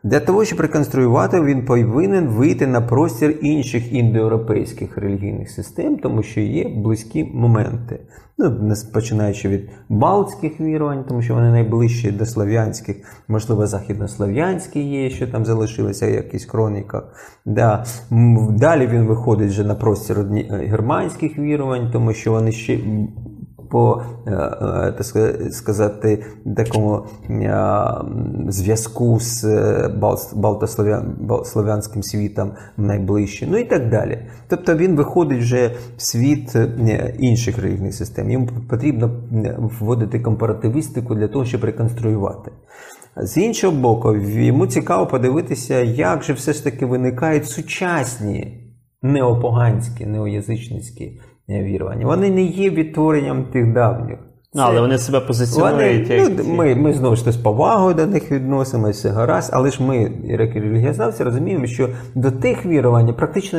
Для того, щоб реконструювати, він повинен вийти на простір інших індоєвропейських релігійних систем, тому що є близькі моменти. Ну, починаючи від балтських вірувань, тому що вони найближчі до слов'янських, можливо, західнослов'янські є, що там залишилися в якихось хроніках. Да. Далі він виходить вже на простір е, германських вірувань, тому що вони ще по е, е, так сказати такому е, зв'язку з балтослов'янським світом найближче, ну і так далі. Тобто він виходить вже в світ інших релігійних систем. Йому потрібно вводити компаративістику для того, щоб реконструювати. З іншого боку, йому цікаво подивитися, як же все ж таки виникають сучасні неопоганські, неоязичницькі вірування. Вони не є відтворенням тих давніх. Це, але вони себе позиціонують Вони, як. ну, ми, ми знову ж таки з повагою до них відносимося, гаразд, але ж ми, як релігіознавці, розуміємо, що до тих вірувань практично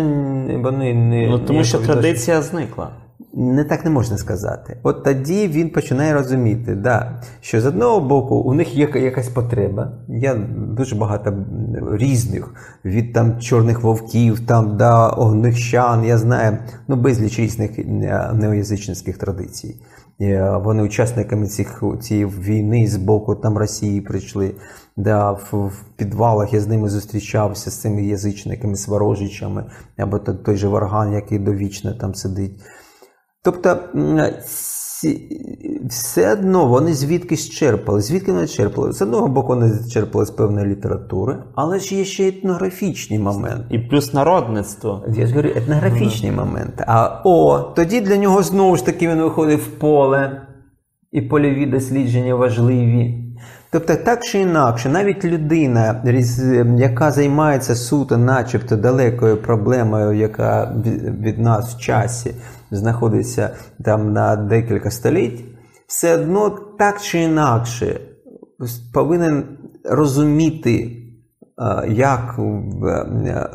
вони не Ну, тому що традиція зникла. Не так не можна сказати. От тоді він починає розуміти, да, що з одного боку у них є якась потреба. Є дуже багато різних від там чорних вовків, там до огнищан, я знаю, ну безліч різних е, неоязичницьких традицій. Е, Вони учасниками цих цієї війни з боку там Росії прийшли. Да, в, в підвалах я з ними зустрічався з цими язичниками, сварожичами, або той же Варган, який довічно там сидить. Тобто все одно вони звідкись черпали. Звідки вони черпали? З одного боку, вони черпали з певної літератури, але ж є ще етнографічні моменти. І плюс народництво. Я ж говорю, етнографічні моменти. А о, тоді для нього знову ж таки він виходить в поле, і польові дослідження важливі. Тобто, так чи інакше, навіть людина, яка займається суто, начебто далекою проблемою, яка від нас в часі знаходиться там на декілька століть, все одно так чи інакше повинен розуміти, е, як е,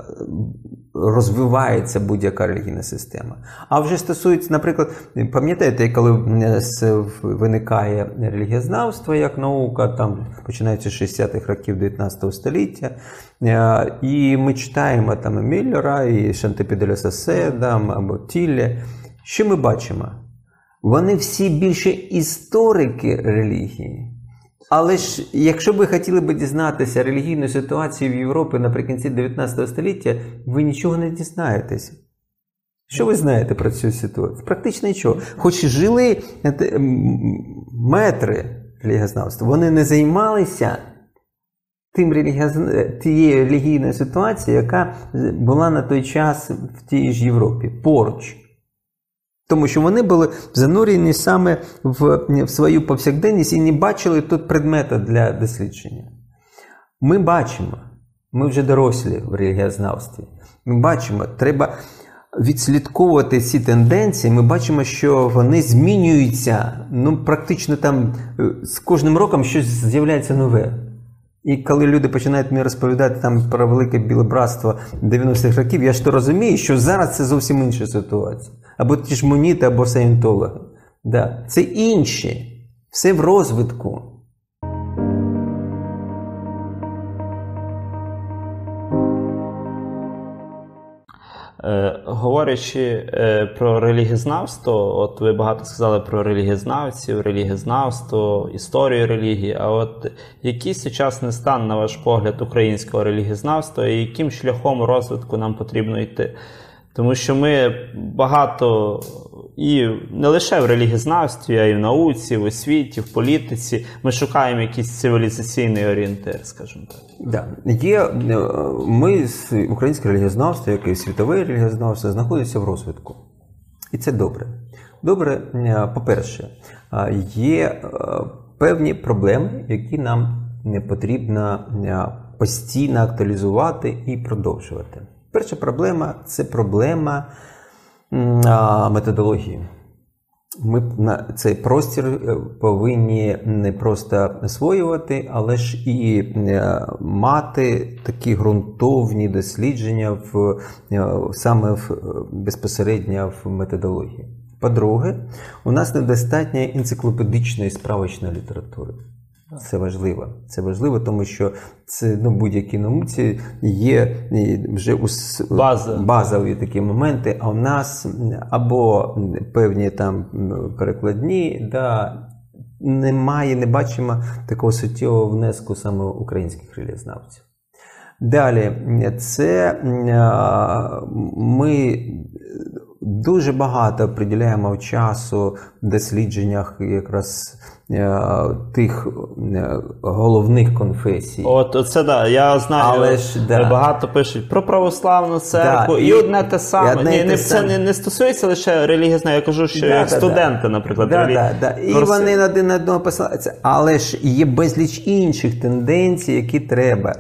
розвивається будь-яка релігійна система. А вже стосується, наприклад, пам'ятаєте, коли е, виникає релігієзнавство як наука, там починається з 60-х років 19 століття, і ми читаємо там Міллера, і Шантепіделя Сасе, або Тіллі. Що ми бачимо? Вони всі більше історики релігії. Але ж, якщо ви хотіли би дізнатися релігійну ситуацію в Європі наприкінці 19 століття, ви нічого не дізнаєтеся. Що ви знаєте про цю ситуацію? Практично нічого. Хоч жили е, метри релігієзнавства, вони не займалися тим релігієз- тією релігійною ситуацією, яка була на той час в тій ж Європі, поруч. Тому що вони були занурені саме в, в свою повсякденність і не бачили тут предмета для дослідження. Ми бачимо, ми вже дорослі в релігієзнавстві. Ми бачимо, треба відслідковувати ці тенденції. Ми бачимо, що вони змінюються. Ну, практично там е, з кожним роком щось з'являється нове. І коли люди починають мені розповідати там про велике біле братство 90-х років, я ж то розумію, що зараз це зовсім інша ситуація. Або ті ж моніти, або саєнтологи. Да. Це інші. Все в розвитку. Е, говорячи е, про релігієзнавство, от ви багато сказали про релігієзнавців, релігієзнавство, історію релігії. А от який сучасний стан, на ваш погляд, українського релігієзнавства і яким шляхом розвитку нам потрібно йти? Тому що ми багато і не лише в релігізнавстві, а й в науці, в освіті, в політиці. Ми шукаємо якийсь цивілізаційний орієнтир, скажімо так. Да. Є, е, ми українське релігієзнавство, як і світове релігієзнавство, знаходиться в розвитку. І це добре. Добре, е, по-перше, е, є певні проблеми, які нам не потрібно постійно актуалізувати і продовжувати. Перша проблема це проблема методології. Ми на цей простір е, повинні не просто освоювати, але ж і е, мати такі ґрунтовні дослідження в е, саме в безпосередньо в методології. По-друге, у нас недостатньо енциклопедичної справочної літератури. Це важливо. Це важливо, тому що це ну, будь-якій науці є вже ус... База. базові такі моменти, а у нас або певні там перекладні, да, немає, не бачимо такого суттєвого внеску саме українських релізнавців. Далі, це ми дуже багато приділяємо часу в дослідженнях якраз тих е, головних конфесій. От це да, я знаю, Але ж, да. багато пишуть про православну церкву, Да, і, і- одне те саме. одне Ні, й не, те це не, не стосується лише релігізної, я кажу, що Да, як да, студенти, наприклад, Да, релі- да, да. І Проси- вони на один на одного посилаються. Але ж є безліч інших тенденцій, які треба.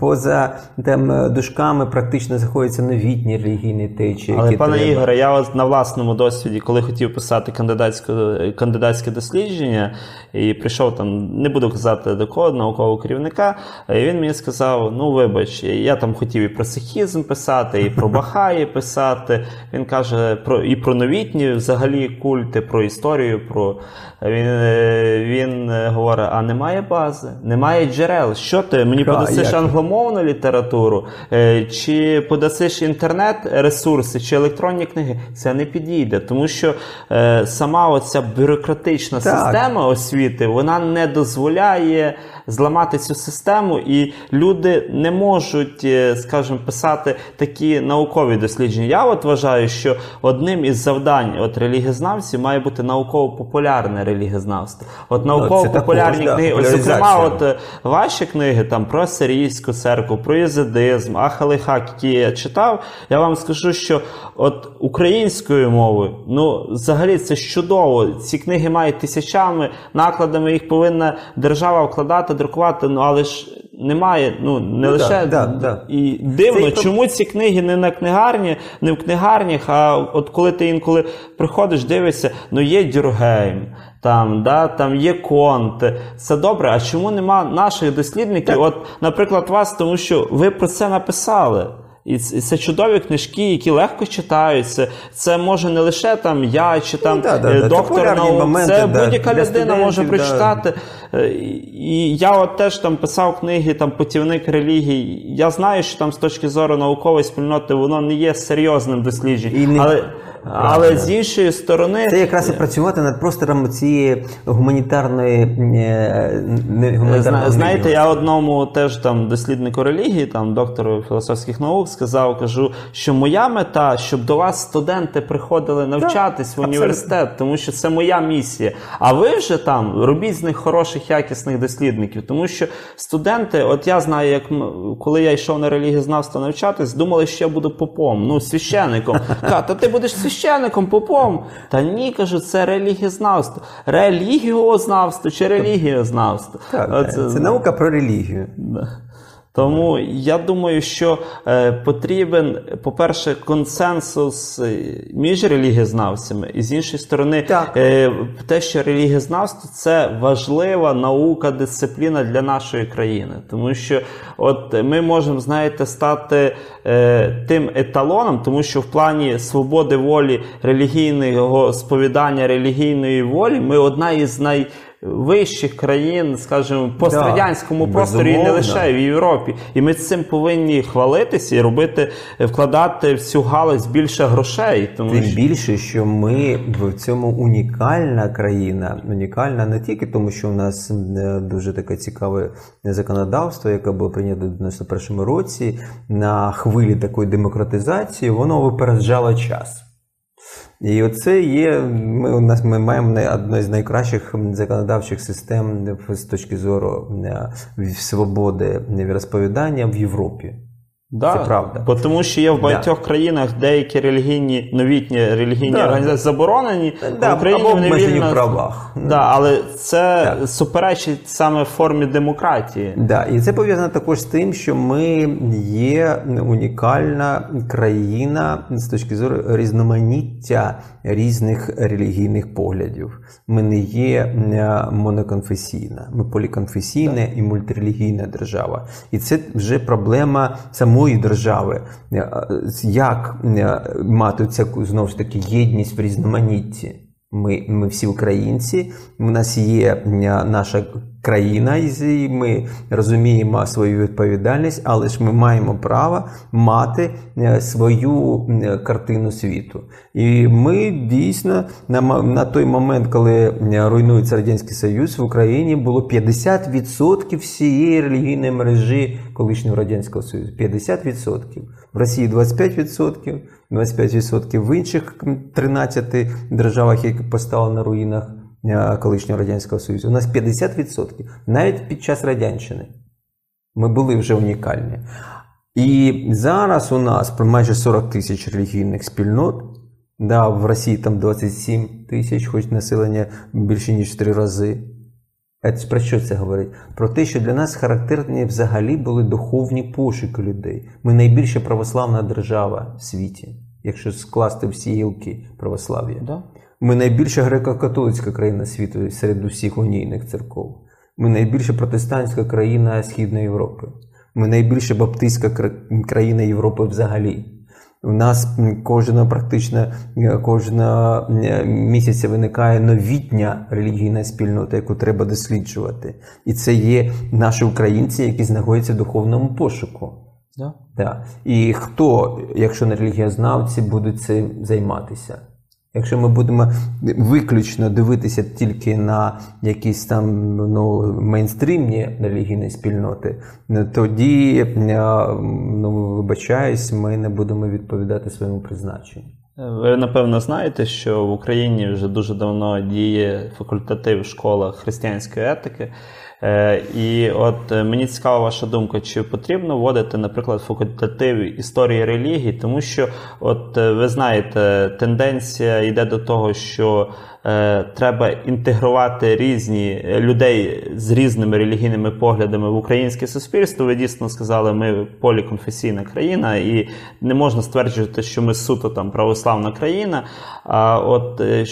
Поза там дужками практично знаходяться новітні релігійні течії. Але які пане треба. Ігоре, я на власному досвіді, коли хотів писати кандидатське, кандидатське дослідження, і прийшов там, не буду казати до кого, наукового керівника, і він мені сказав: ну вибач, я там хотів і про сихізм писати, і про (laughs) Бахаї писати. Він каже про і про новітні взагалі культи, про історію. Про він, е, він е, говорить: а немає бази, немає джерел. Що ти мені подасиш як? англомовну літературу, е, чи подасиш інтернет-ресурси, чи електронні книги, це не підійде, тому що сама оця бюрократична Так. система освіти вона не дозволяє зламати цю систему, і люди не можуть, е, скажімо, писати такі наукові дослідження. Я от вважаю, що одним із завдань от релігієзнавців має бути науково-популярне релігієзнавство. От науково-популярні також, да, книги, от, зокрема, от е, ваші книги там про сирійську церкву, про єзидизм, Ахалихак, які я читав, я вам скажу, що от українською мовою, ну взагалі це чудово. Ці книги мають тисячами накладами, їх повинна держава вкладати, друкувати. Ну але ж немає, ну не Ну, лише да, да, да. і дивно, Цей... чому ці книги не на книгарні, не в книгарнях, а от коли ти інколи приходиш, дивишся, ну є Дюргейм, там, да, там є Конт. Це добре. А чому нема наших дослідників? От, наприклад, вас, тому що ви про це написали. І це чудові книжки, які легко читаються. Це може не лише там я чи там да, да, е, да. Це доктор популярні наук. моменти, Це да, будь-яка людина може прочитати. Е, І я от теж там писав книги, там путівник релігій. Я знаю, що там з точки зору наукової спільноти воно не є серйозним дослідженням. І не- Але, але з іншої сторони, Це якраз і працювати над простором цієї гуманітарної е, не гуманітарного Зна, знаєте, я одному теж там досліднику релігії, там доктору філософських наук, сказав, кажу, що моя мета, щоб до вас студенти приходили навчатись в університет, тому що це моя місія. А ви вже там робіть з них хороших, якісних дослідників, тому що студенти, от я знаю, як коли я йшов на релігієзнавство навчатись, думали, що я буду попом, ну священником. Та ти будеш священником, попом. Та ні, кажу, це релігієзнавство. Релігіознавство чи релігієзнавство. Так, Оце- це, це наука про релігію. Да. Тому я думаю, що е, потрібен, по-перше, консенсус е, між релігієзнавцями, і з іншої сторони, Так. е, те, що релігієзнавство це важлива наука, дисципліна для нашої країни. Тому що от ми можемо, знаєте, стати е, тим еталоном, тому що в плані свободи волі релігійного сповідання релігійної волі ми одна із най вищих країн, скажімо, в пострадянському Да, просторі і не лише в Європі. І ми цим повинні хвалитися і робити, вкладати в цю галузь більше грошей. Тому Тим що більше, що ми в цьому унікальна країна, унікальна не тільки тому, що у нас е, дуже таке цікаве законодавство, яке було прийнято в 91-му році, на хвилі такої демократизації, воно випереджало час. І оце є. Ми у нас ми маємо не- одну з найкращих законодавчих систем з точки зору е, свободи розповідання в Європі. Да, Це правда. Бо тому що є в багатьох країнах деякі релігійні, новітні релігійні Да. організації заборонені, Да, в Україні або вони вільно... правах. Да, але це Так. суперечить саме формі демократії. Да, і це пов'язано також з тим, що ми є унікальна країна з точки зору різноманіття різних релігійних поглядів. Ми не є е, моноконфесійна, ми поліконфесійна і мультирелігійна держава. І це вже проблема самої держави. Е, Як е, мати цю знову ж таки єдність в різноманітті? Ми, ми всі українці, у нас є наша країна, і ми розуміємо свою відповідальність, але ж ми маємо право мати е, свою картину світу. І ми дійсно на, на той момент, коли руйнується Радянський Союз, в Україні було 50% всієї релігійної мережі колишнього Радянського Союзу. 50%. В Росії 25%, 25% в інших 13 державах, які постали на руїнах е, колишнього Радянського Союзу. У нас 50%. Навіть під час Радянщини. Ми були вже унікальні. І зараз у нас майже 40 тисяч релігійних спільнот. Да, в Росії там 27 тисяч, хоч населення більше ніж три рази. Це Про що це говорить? Про те, що для нас характерні взагалі були духовні пошуки людей. Ми найбільша православна держава в світі, якщо скласти всі гілки православ'я. Да? Ми найбільша греко-католицька країна світу серед усіх унійних церков. Ми найбільша протестантська країна Східної Європи. Ми найбільша баптистська країна Європи взагалі. У нас кожна кожного практично е, кожного е, місяця виникає новітня релігійна спільнота, яку треба досліджувати. І це є наші українці, які знаходяться в духовному пошуку. Да? Да. І хто, якщо не релігієзнавці, будуть цим займатися? Якщо ми будемо виключно дивитися тільки на якісь там ну, мейнстрімні релігійні спільноти, тоді, е, ну, вибачаюсь, ми не будемо відповідати своєму призначенню. Ви напевно знаєте, що в Україні вже дуже давно діє факультатив в школах християнської етики. Е, І от е, мені цікава ваша думка, чи потрібно вводити, наприклад, факультатив історії релігії, тому що, от е, ви знаєте, тенденція йде до того, що е, треба інтегрувати різні е, людей з різними релігійними поглядами в українське суспільство. Ви дійсно сказали, ми поліконфесійна країна, і не можна стверджувати, що ми суто там православна країна. А от е,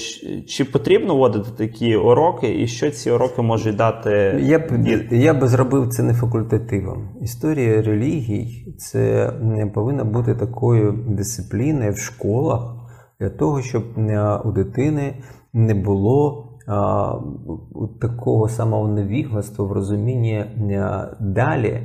чи потрібно вводити такі уроки, і що ці уроки можуть дати? Я б, я би зробив це не факультативом. Історія релігій це не повинна бути такою дисципліною в школах для того, щоб у дитини не було а, такого самого невігластва в розумінні е, далі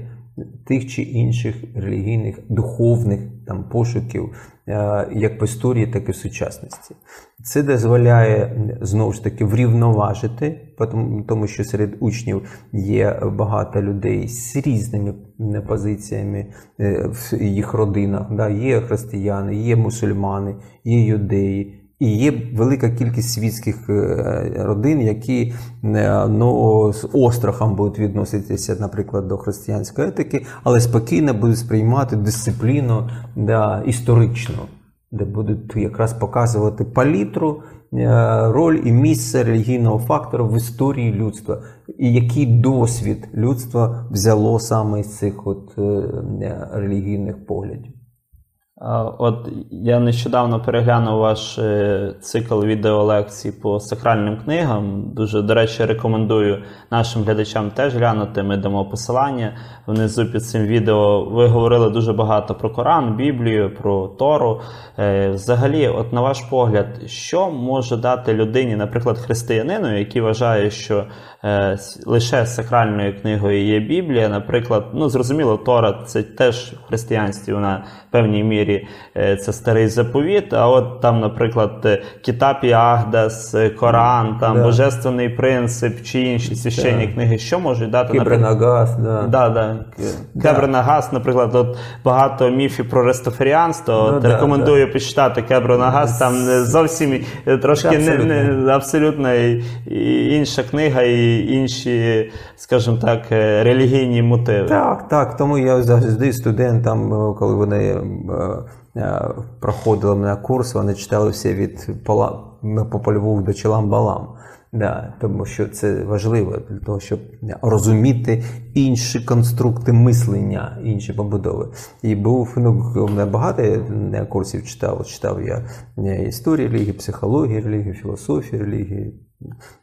тих чи інших релігійних духовних там пошуків, е, як по історії, так і в сучасності. Це дозволяє знову ж таки врівноважити, тому- тому що серед учнів є багато людей з різними позиціями е, в їх родинах. Да? Є християни, є мусульмани, є юдеї. І є велика кількість світських е, родин, які е, ну, з острахом будуть відноситися, наприклад, до християнської етики, але спокійно будуть сприймати дисципліну да, історичну, де будуть якраз показувати палітру, е, роль і місце релігійного фактору в історії людства, і який досвід людства взяло саме з цих от, релігійних поглядів. От я нещодавно переглянув ваш е, цикл відеолекцій по сакральним книгам. Дуже, до речі, рекомендую нашим глядачам теж глянути. Ми дамо посилання внизу під цим відео. Ви говорили дуже багато про Коран, Біблію, про Тору. Е, Взагалі, от на ваш погляд, що може дати людині, наприклад, християнину, який вважає, що лише сакральною книгою є Біблія, наприклад, ну зрозуміло, Тора це теж в християнстві вона в певній мірі е, це старий заповіт. А от там, наприклад, е, Кітап і Агдас, е, Коран, там Да. Божественний принцип чи інші священні Так. книги, що можуть дати наприклад, да. Да, да. Кебрена Гас, наприклад, от багато міфів про рестафаріанство. Ну, да, рекомендую почитати Кебрена Гас. Там е, зовсім е, трошки не, Абсолютно. не абсолютно інша книга і інші, скажімо так, е, релігійні мотиви. Так, так. Тому я завжди студентам, е, коли вони е, проходили мене курс, вони читали все від пола по Львову до Челам Балам. Да, тому що це важливо для того, щоб розуміти інші конструкти мислення, інші побудови. І був ну, багато курсів читав. Читав я е, історію релігії, психологію релігії, філософію релігії,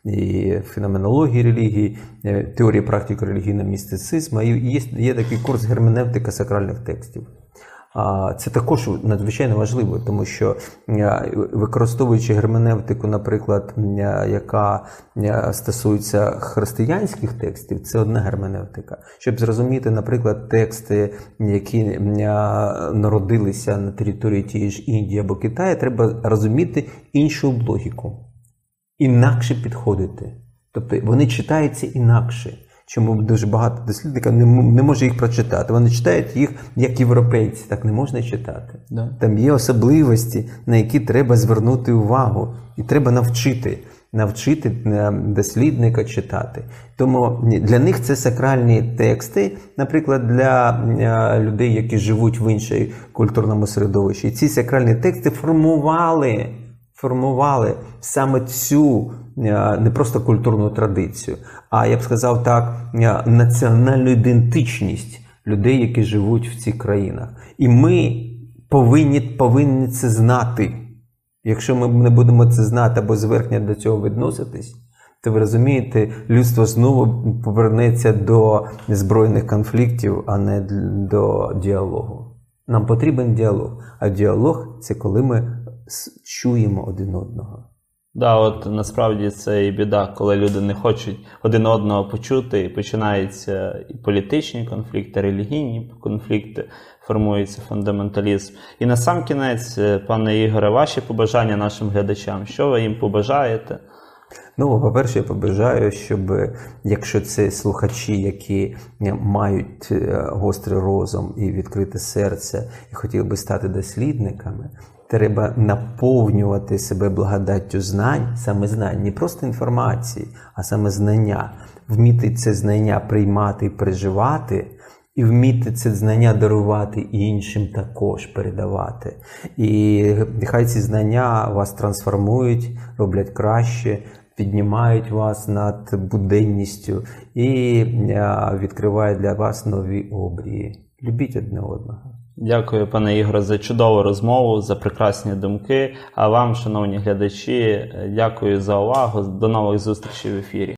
і феноменології релігії, е, теорії практики релігійного містицизму. І є, є такий курс герменевтика сакральних текстів. Це також надзвичайно важливо, тому що е, використовуючи герменевтику, які, яка е, стосується християнських текстів, це одна герменевтика. Щоб зрозуміти, наприклад, тексти, які е, народилися на території тієї ж Індії або Китаю, треба розуміти іншу логіку інакше підходити. Тобто вони читаються інакше. Чому дуже багато дослідників не, не може їх прочитати. Вони читають їх як європейці, так не можна читати. Да. Там є особливості, на які треба звернути увагу, і треба навчити. Навчити е, дослідника читати. Тому для них це сакральні тексти, наприклад, для е, людей, які живуть в іншій культурному середовищі. І ці сакральні тексти формували формували саме цю не просто культурну традицію, а я б сказав так, е, національну ідентичність людей, які живуть в цих країнах. І ми повинні, повинні це знати. Якщо ми не будемо це знати або зверхня до цього відноситись, то ви розумієте, людство знову повернеться до збройних конфліктів, а не до діалогу. Нам потрібен діалог. А діалог це коли ми чуємо один одного. Да, от насправді це і біда, коли люди не хочуть один одного почути, і починаються і політичні конфлікти, релігійні конфлікти, формується фундаменталізм. І на сам кінець, е, пане Ігоре, ваші побажання нашим глядачам. Що ви їм побажаєте? Ну, по-перше, я побажаю, щоб якщо це слухачі, які мають е, гострий розум і відкрите серце, і хотіли би стати дослідниками, треба наповнювати себе благодаттю знань, саме знань, не просто інформації, а саме знання, вміти це знання приймати і переживати. І вміти це знання дарувати і іншим також передавати. І нехай ці знання вас трансформують, роблять краще, піднімають вас над буденністю і е, відкривають для вас нові обрії. Любіть одне одного. Дякую, пане Ігоре, за чудову розмову, за прекрасні думки. А вам, шановні глядачі, дякую за увагу. До нових зустрічей в ефірі.